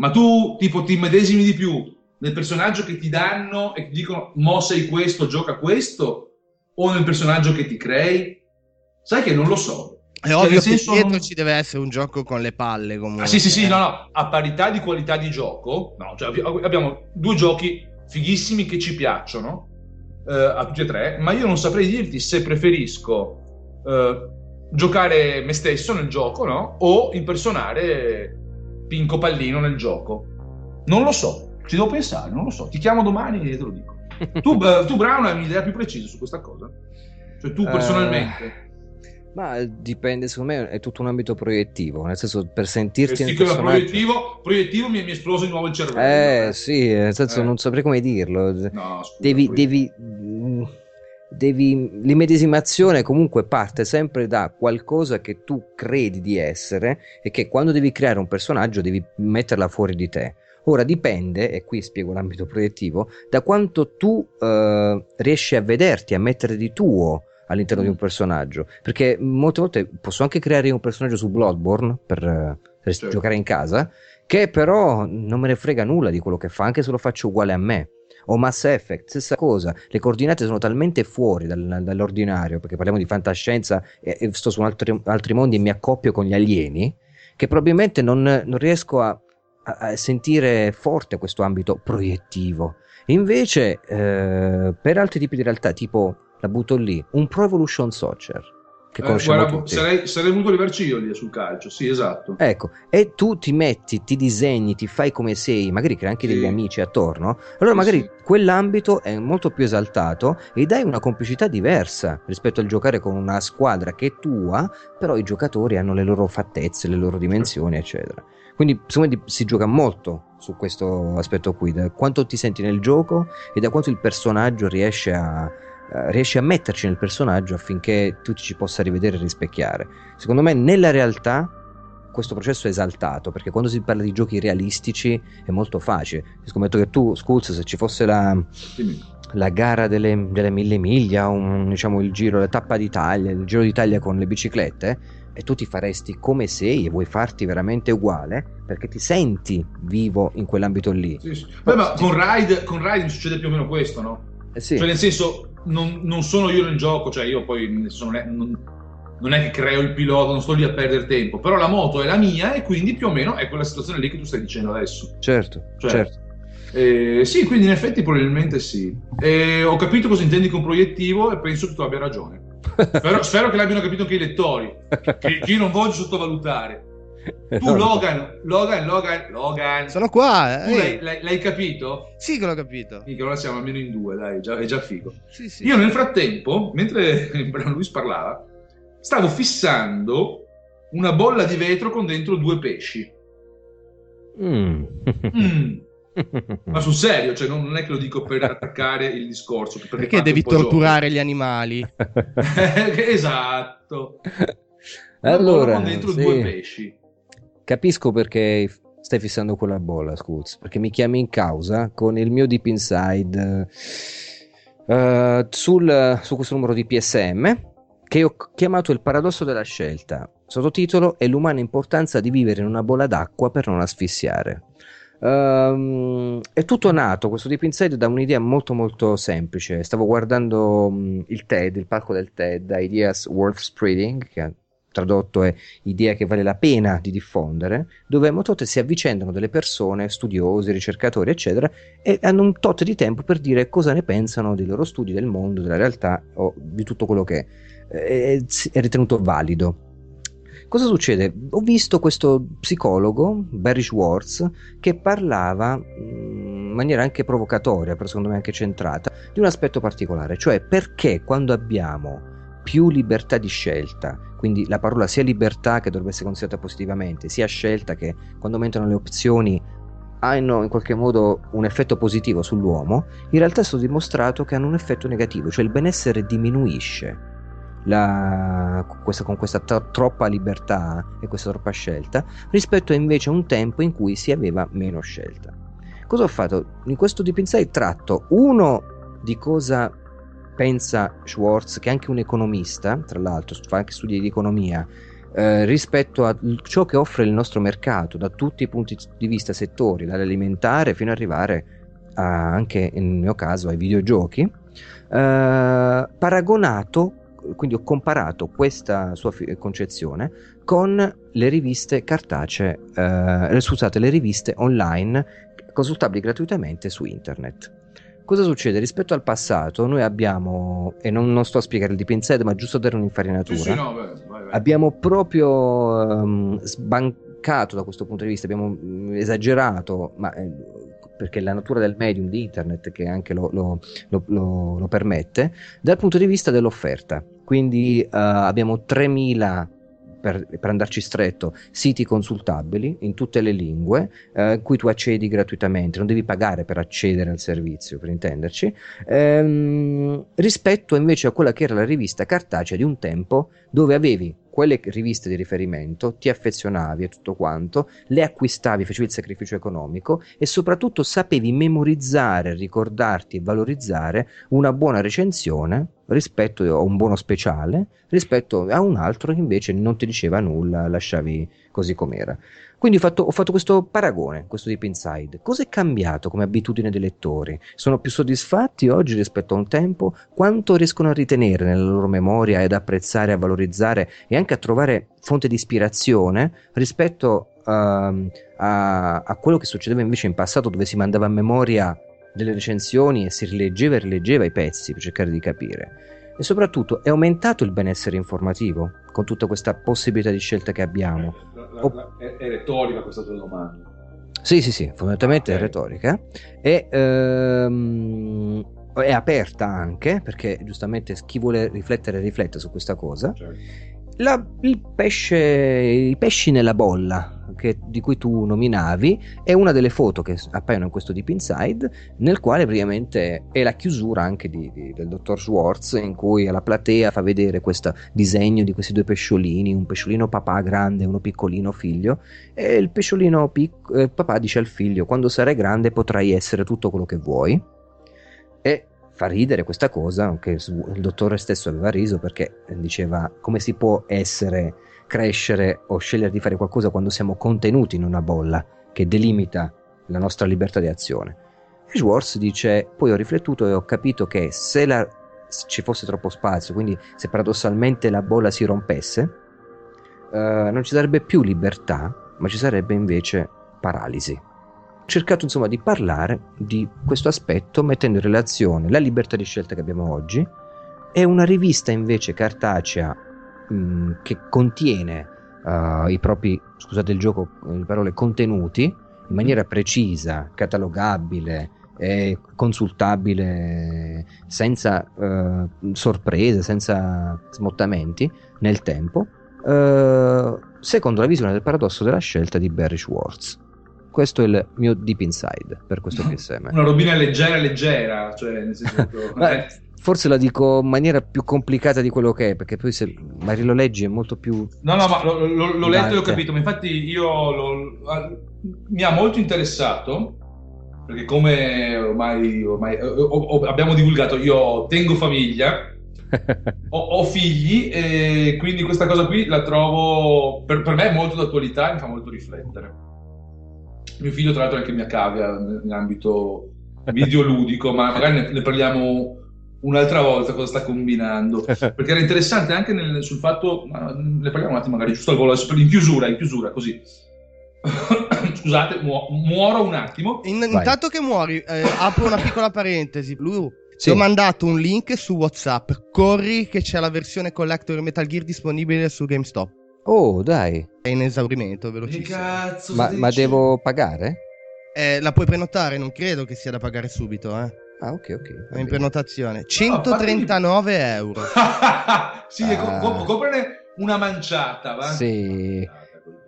ma tu, tipo, ti immedesimi di più nel personaggio che ti danno e ti dicono, mo sei questo, gioca questo, o nel personaggio che ti crei? Sai che non lo so. È Cioè, ovvio che dietro non- ci deve essere un gioco con le palle comunque. Ah, sì, sì, sì, eh. no, no, a parità di qualità di gioco, no, cioè abbi- abbiamo due giochi fighissimi che ci piacciono, eh, a tutti e tre, ma io non saprei dirti se preferisco eh, giocare me stesso nel gioco, no? O impersonare Pinco Pallino nel gioco. Non lo so, ci devo pensare, non lo so. Ti chiamo domani e te lo dico. [LAUGHS] Tu, eh, tu Brown, hai un'idea più precisa su questa cosa? Cioè tu Eh, personalmente? Ma dipende, secondo me è tutto un ambito proiettivo, nel senso per Eh sentirti sì, che da personaggio. proiettivo, proiettivo mi, mi è esploso di nuovo il cervello. Eh eh. sì, nel senso Eh. non saprei come dirlo. No, scusa, devi, devi, devi, l'immedesimazione comunque parte sempre da qualcosa che tu credi di essere e che quando devi creare un personaggio devi metterla fuori di te. Ora dipende, e qui spiego l'ambito proiettivo, da quanto tu eh, riesci a vederti, a mettere di tuo all'interno di un personaggio. Perché molte volte posso anche creare un personaggio su Bloodborne per, per Certo. giocare in casa, che però non me ne frega nulla di quello che fa, anche se lo faccio uguale a me. O Mass Effect, stessa cosa, le coordinate sono talmente fuori dal- dall'ordinario, perché parliamo di fantascienza e, e sto su altri, altri mondi e mi accoppio con gli alieni, che probabilmente non, non riesco a, a- sentire forte questo ambito proiettivo. Invece, eh, per altri tipi di realtà, tipo la butto lì, un Pro Evolution Soccer che Eh, conosciamo guarda, tutti. sarei, sarei voluto arrivarci io lì sul calcio, sì, esatto. Ecco, e tu ti metti, ti disegni, ti fai come sei, magari crei anche Sì. degli amici attorno, allora Sì, magari sì. quell'ambito è molto più esaltato e dai una complicità diversa rispetto al giocare con una squadra che è tua, però i giocatori hanno le loro fattezze, le loro dimensioni, eccetera. Quindi secondo me si gioca molto su questo aspetto qui, da quanto ti senti nel gioco e da quanto il personaggio riesce a, eh, riesci a metterci nel personaggio affinché tu ci possa rivedere e rispecchiare. Secondo me nella realtà questo processo è esaltato perché quando si parla di giochi realistici è molto facile. Scommetto che tu, Skulls, se ci fosse la, la gara delle, delle mille miglia, un, diciamo il giro, la tappa d'Italia, il giro d'Italia con le biciclette, e tu ti faresti come sei e vuoi farti veramente uguale perché ti senti vivo in quell'ambito lì. Sì, sì. Beh, ma con Ride, con Ride succede più o meno questo, no? Eh sì. Cioè, nel senso, non, non sono io nel gioco, cioè io poi senso, non, è, non- è che creo il pilota, non sto lì a perdere tempo, però la moto è la mia e quindi più o meno è quella situazione lì che tu stai dicendo adesso. Certo, Cioè, certo. Eh, sì, quindi in effetti probabilmente sì. Eh, ho capito cosa intendi con proiettivo e penso che tu abbia ragione. [LAUGHS] Spero, spero che l'abbiano capito anche i lettori, che, che io non voglio sottovalutare. Tu, Logan, Logan, Logan, Logan, Sono qua. tu eh. l'hai, l'hai- l'hai capito? Sì che l'ho capito. Mica, allora siamo almeno in due, dai, già- è già figo. Sì, sì. Io nel frattempo, mentre [LAUGHS] Luis parlava, stavo fissando una bolla di vetro con dentro due pesci. Mm. Mm. [LAUGHS] Ma sul serio, cioè non, non è che lo dico per attaccare il discorso. Perché, Perché devi po' gioco. torturare gli animali? [LAUGHS] esatto. Una bolla allora, con dentro sì. due pesci. Capisco perché stai fissando quella bolla, Scoots, perché mi chiami in causa con il mio Deep Inside eh, sul, su questo numero di PSM che ho chiamato il paradosso della scelta. Sottotitolo è l'umana importanza di vivere in una bolla d'acqua per non asfissiare. Ehm, è tutto nato questo Deep Inside da un'idea molto molto semplice. Stavo guardando mh, il TED, il palco del TED, Ideas Worth Spreading, che tradotto è idea che vale la pena di diffondere, dove a motote si avvicendano delle persone, studiosi, ricercatori, eccetera, e hanno un tot di tempo per dire cosa ne pensano dei loro studi, del mondo, della realtà o di tutto quello che è, è ritenuto valido. Cosa succede? Ho visto questo psicologo, Barry Schwartz, che parlava mh, in maniera anche provocatoria, però secondo me anche centrata, di un aspetto particolare, cioè perché quando abbiamo più libertà di scelta, quindi la parola sia libertà che dovrebbe essere considerata positivamente, sia scelta che quando aumentano le opzioni hanno in qualche modo un effetto positivo sull'uomo, in realtà è stato dimostrato che hanno un effetto negativo, cioè il benessere diminuisce la- questa- con questa tro- troppa libertà e questa troppa scelta rispetto invece a un tempo in cui si aveva meno scelta. Cosa ho fatto? In questo Inside tratto uno di cosa pensa Schwartz, che è anche un economista, tra l'altro fa anche studi di economia, eh, rispetto a ciò che offre il nostro mercato da tutti i punti di vista settori, dall'alimentare fino ad arrivare a- anche nel mio caso ai videogiochi, eh, paragonato, quindi ho comparato questa sua fi- concezione con le riviste cartacee, eh, scusate, le riviste online consultabili gratuitamente su internet. Cosa succede? Rispetto al passato, noi abbiamo, e non, non sto a spiegare il Deep Inside, ma giusto dare un'infarinatura. Sì, sì, no, vai, vai, vai. Abbiamo proprio ehm, sbancato da questo punto di vista, abbiamo mm, esagerato, ma eh, perché la natura del medium di internet che anche lo, lo- lo- lo- permette, dal punto di vista dell'offerta. Quindi eh, abbiamo 3000 per, per andarci stretto, siti consultabili in tutte le lingue, eh, cui tu accedi gratuitamente, non devi pagare per accedere al servizio, per intenderci, ehm, rispetto invece a quella che era la rivista cartacea di un tempo dove avevi quelle riviste di riferimento, ti affezionavi a tutto quanto, le acquistavi, facevi il sacrificio economico e soprattutto sapevi memorizzare, ricordarti e valorizzare una buona recensione rispetto a un buono speciale, rispetto a un altro che invece non ti diceva nulla, lasciavi così com'era. Quindi ho fatto, ho fatto questo paragone, questo Deep Inside. Cosa è cambiato come abitudine dei lettori? Sono più soddisfatti oggi rispetto a un tempo? Quanto riescono a ritenere nella loro memoria ed apprezzare, a valorizzare e anche a trovare fonte di ispirazione rispetto ehm, a, a quello che succedeva invece in passato dove si mandava a memoria delle recensioni e si rileggeva e rileggeva i pezzi per cercare di capire. E soprattutto è aumentato il benessere informativo con tutta questa possibilità di scelta che abbiamo. La- la- la- è, è retorica questa tua domanda. Sì, sì, sì, fondamentalmente Ok. è retorica. E ehm, è aperta anche, perché giustamente chi vuole riflettere riflette su questa cosa. Cioè, La- il pesce, i pesci nella bolla che- di cui tu nominavi è una delle foto che appaiono in questo Deep Inside, nel quale praticamente è la chiusura anche di- di- del dottor Schwartz, in cui alla platea fa vedere questo disegno di questi due pesciolini, un pesciolino papà grande e uno piccolino figlio, e il pesciolino pic- eh, papà dice al figlio: Quando sarai grande potrai essere tutto quello che vuoi. E fa ridere questa cosa, anche il dottore stesso aveva riso perché diceva come si può essere, crescere o scegliere di fare qualcosa quando siamo contenuti in una bolla che delimita la nostra libertà di azione. Schwartz dice, poi ho riflettuto e ho capito che se, la- ci fosse troppo spazio, quindi se paradossalmente la bolla si rompesse, eh, non ci sarebbe più libertà, ma ci sarebbe invece paralisi cercato insomma di parlare di questo aspetto mettendo in relazione la libertà di scelta che abbiamo oggi e una rivista invece cartacea mh, che contiene eh, i propri, scusate il gioco, le parole contenuti in maniera precisa, catalogabile consultabile senza eh, sorprese, senza smottamenti nel tempo, eh, secondo la visione del paradosso della scelta di Barry Schwartz. Questo è il mio deep inside per questo PSM. una robina leggera, leggera, cioè nel senso [LAUGHS] Ma eh, forse la dico in maniera più complicata di quello che è, perché poi se magari lo leggi è molto più... No, no, ma l'ho, l'ho- l'ho letto e ho capito, ma infatti io ah, mi ha molto interessato, perché come ormai, ormai eh, ho- ho- abbiamo divulgato, io tengo famiglia, [LAUGHS] ho, ho figli e quindi questa cosa qui la trovo, per, per me è molto d'attualità e mi fa molto riflettere. Mio figlio tra l'altro è anche mia cavia in ambito videoludico, ma magari ne, ne parliamo un'altra volta cosa sta combinando [LAUGHS] perché era interessante anche nel- sul fatto, ma ne parliamo un attimo magari giusto al volo, in chiusura, in chiusura, così. [COUGHS] Scusate, muo- muoro un attimo. In- intanto che muori, eh, apro una piccola parentesi. Lu, Sì. ti ho mandato un link su WhatsApp. Corri che c'è la versione collector di Metal Gear disponibile su GameStop. Oh, dai, È in esaurimento, Che velocissimo. cazzo ma, ma devo pagare? Eh, la puoi prenotare, non credo che sia da pagare subito, eh. Ah, ok, ok. va È in prenotazione. 139 euro. [LAUGHS] sì, Ah. co- comprane una manciata, va? Sì.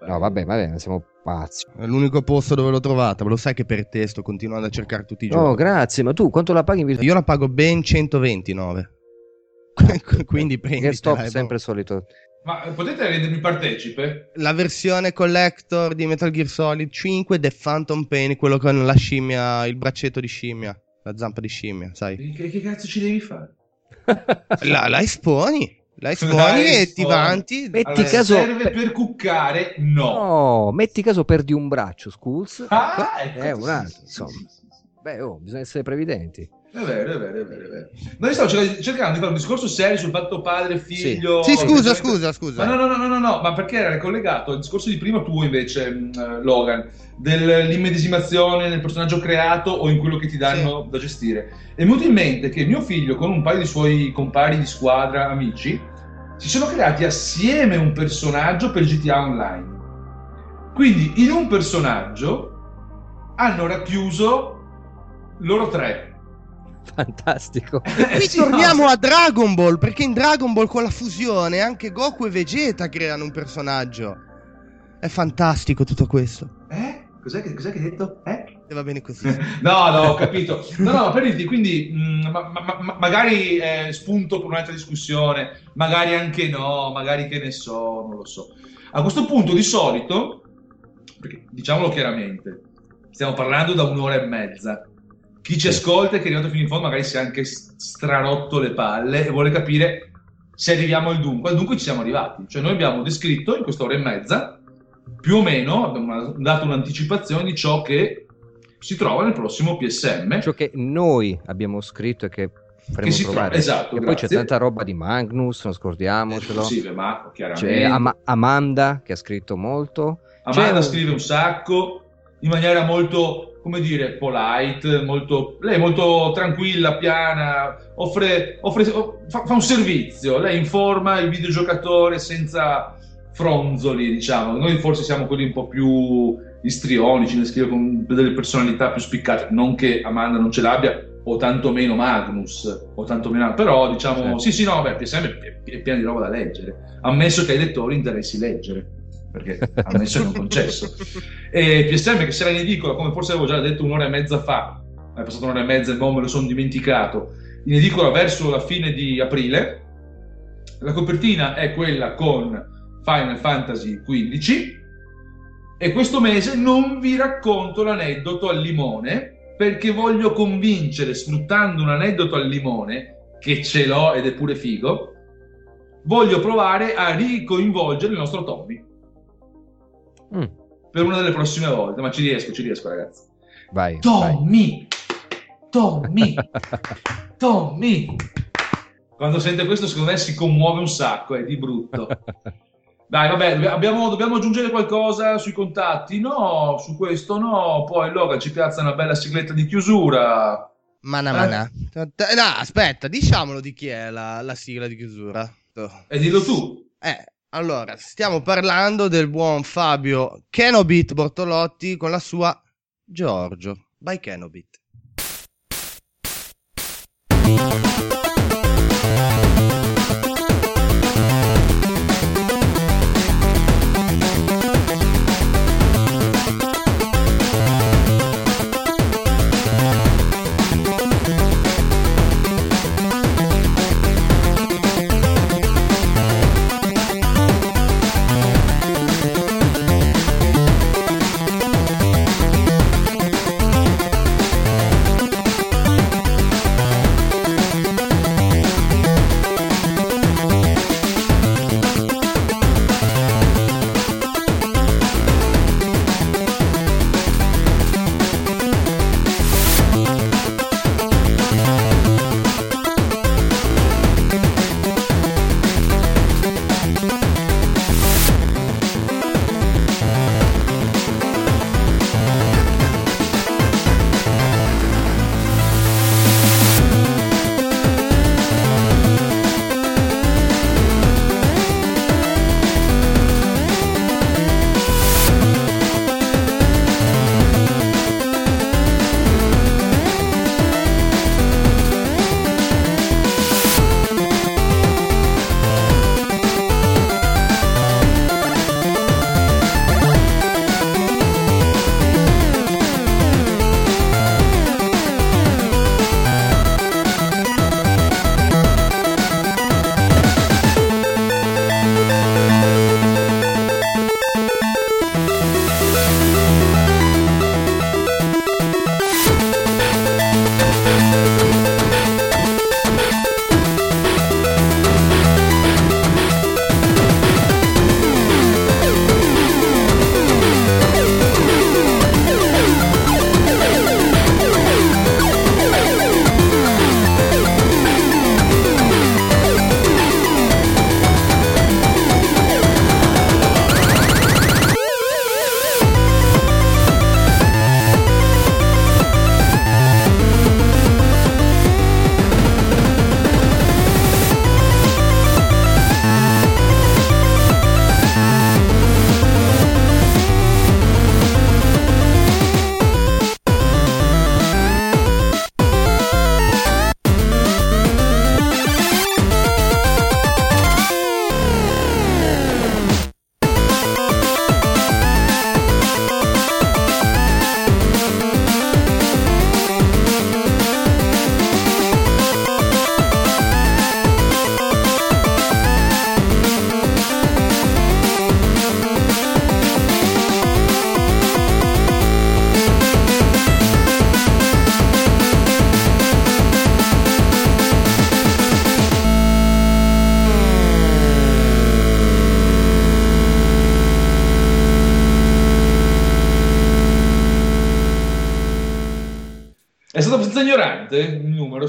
No, vabbè, vabbè, siamo pazzi. È l'unico posto dove l'ho trovata. Ma lo sai che per te sto continuando a cercare tutti i giorni. No, grazie, ma tu quanto la paghi in virtuale? Io la pago ben 129. [LAUGHS] Quindi prendi. GameStop sempre solito. Ma eh, potete rendermi partecipe? La versione collector di Metal Gear Solid 5 The Phantom Pain, quello con la scimmia, il braccetto di scimmia, la zampa di scimmia, sai. Che, che cazzo ci devi fare? [LAUGHS] La, la esponi, la esponi La e ti vanti. Metti Allora, caso- serve per cuccare? No. No, metti caso perdi un braccio, Skulls. Ah, ecco, ecco, è sì, un altro, insomma. sì, sì, sì. Beh, oh, bisogna essere previdenti. È vero, è vero, è vero, è vero. No, io stavo cer- cercando di fare un discorso serio sul fatto padre, figlio. Sì, scusa, Eventualmente- scusa, scusa. Ma no, no, no, no, no, ma perché era collegato al discorso di prima tuo invece, mh, eh, Logan, dell'immedesimazione nel personaggio creato o in quello che ti danno da gestire. E mi è venuto in mente che mio figlio con un paio di suoi compari di squadra, amici, si sono creati assieme un personaggio per GTA Online. Quindi in un personaggio hanno racchiuso loro tre. Fantastico. [LAUGHS] Qui Sì, torniamo no, a Dragon Ball, perché in Dragon Ball con la fusione anche Goku e Vegeta creano un personaggio. È fantastico tutto questo. Eh? Cos'è che, cos'è che hai detto? Eh? E va bene così. [LAUGHS] No, no, ho capito. No, no, per dirti, quindi mh, ma- ma- ma- magari è spunto per un'altra discussione, magari anche no, magari che ne so, non lo so. A questo punto, di solito, perché diciamolo chiaramente, stiamo parlando da un'ora e mezza. Chi ci ascolta e che è arrivato fino in fondo magari si è anche strarotto le palle e vuole capire se arriviamo al dunque. Al dunque ci siamo arrivati. Cioè noi abbiamo descritto in questa ora e mezza, più o meno, abbiamo dato un'anticipazione di ciò che si trova nel prossimo PSM. Ciò che noi abbiamo scritto e che faremo Che si trovare. trova- esatto, e poi c'è tanta roba di Magnus, non scordiamocelo. Sì, ma chiaramente. C'è Ama- Amanda che ha scritto molto. Amanda un- scrive un sacco in maniera molto come dire, polite, molto, lei è molto tranquilla, piana, offre, offre- fa, fa un servizio, lei informa il videogiocatore senza fronzoli, diciamo. Noi forse siamo quelli un po' più istrionici, nel scrivere con delle personalità più spiccate, non che Amanda non ce l'abbia, o tantomeno Magnus, o tantomeno... però diciamo, sì, sì, no, beh, PSM è, è pieno di roba da leggere, ammesso che ai lettori interessi leggere, perché ammesso è non [LAUGHS] concesso. E PSM che sarà in edicola, come forse avevo già detto un'ora e mezza fa, è passata un'ora e mezza e non me lo sono dimenticato, in edicola verso la fine di aprile, la copertina è quella con Final Fantasy XV e questo mese non vi racconto l'aneddoto al limone perché voglio convincere, sfruttando un aneddoto al limone, che ce l'ho ed è pure figo, voglio provare a ricoinvolgere il nostro Tommy. Mm. Per una delle prossime volte, ma ci riesco, ci riesco ragazzi. Vai. Tommy! Tommy! [LAUGHS] Tommy! Quando sente questo, secondo me si commuove un sacco, è di brutto. [LAUGHS] Dai, vabbè, abbiamo, dobbiamo aggiungere qualcosa sui contatti? No, su questo no. Poi Logan ci piazza una bella sigletta di chiusura. Mana Eh? mana. No, aspetta, diciamolo di chi è la, la sigla di chiusura. E dillo tu. Eh, allora, stiamo parlando del buon Fabio Kenobit Bortolotti con la sua Giorgio. By Kenobit.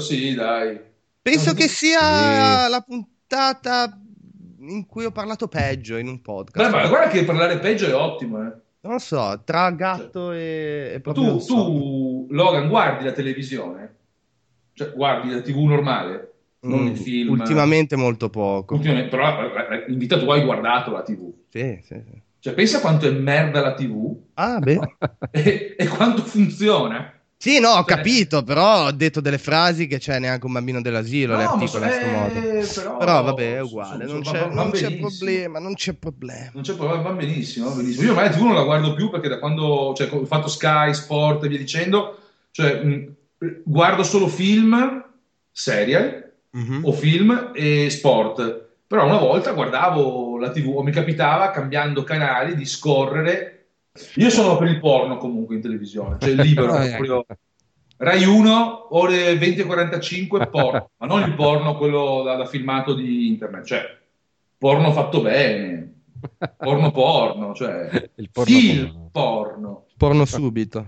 Sì, dai. Penso che sia la puntata in cui ho parlato peggio in un Beh, podcast. ma guarda che parlare peggio è ottimo, eh. Non lo so, tra gatto e, e proprio tu, so. tu, Logan, guardi la televisione? Cioè, guardi la TV normale? Non Mm, il film? Ultimamente molto poco. Ultimamente, però eh, eh, in vita tua hai guardato la TV. Sì, sì, sì. Cioè, pensa quanto è merda la TV Ah, beh. [LAUGHS] e, e quanto funziona. Sì, no, ho Cioè- capito, però ho detto delle frasi che c'è neanche un bambino dell'asilo, le No, ma articola in questo modo. però, Però vabbè, è uguale, so- non c'è, non c'è problema, non c'è problema. Non c'è problema, va benissimo, va benissimo. Io la TV non la guardo più perché da quando cioè, ho fatto Sky, Sport e via dicendo, cioè, mh, guardo solo film, serial Mhm. o film e sport. Però una volta guardavo la TV o mi capitava cambiando canali di scorrere. Io sono per il porno comunque in televisione, cioè libero, [LAUGHS] Ah, proprio Rai 1, ore 20 e 45, porno, ma non il porno quello da, da filmato di internet, cioè porno fatto bene, porno porno, cioè [LAUGHS] Il porno film porno. porno. Porno subito.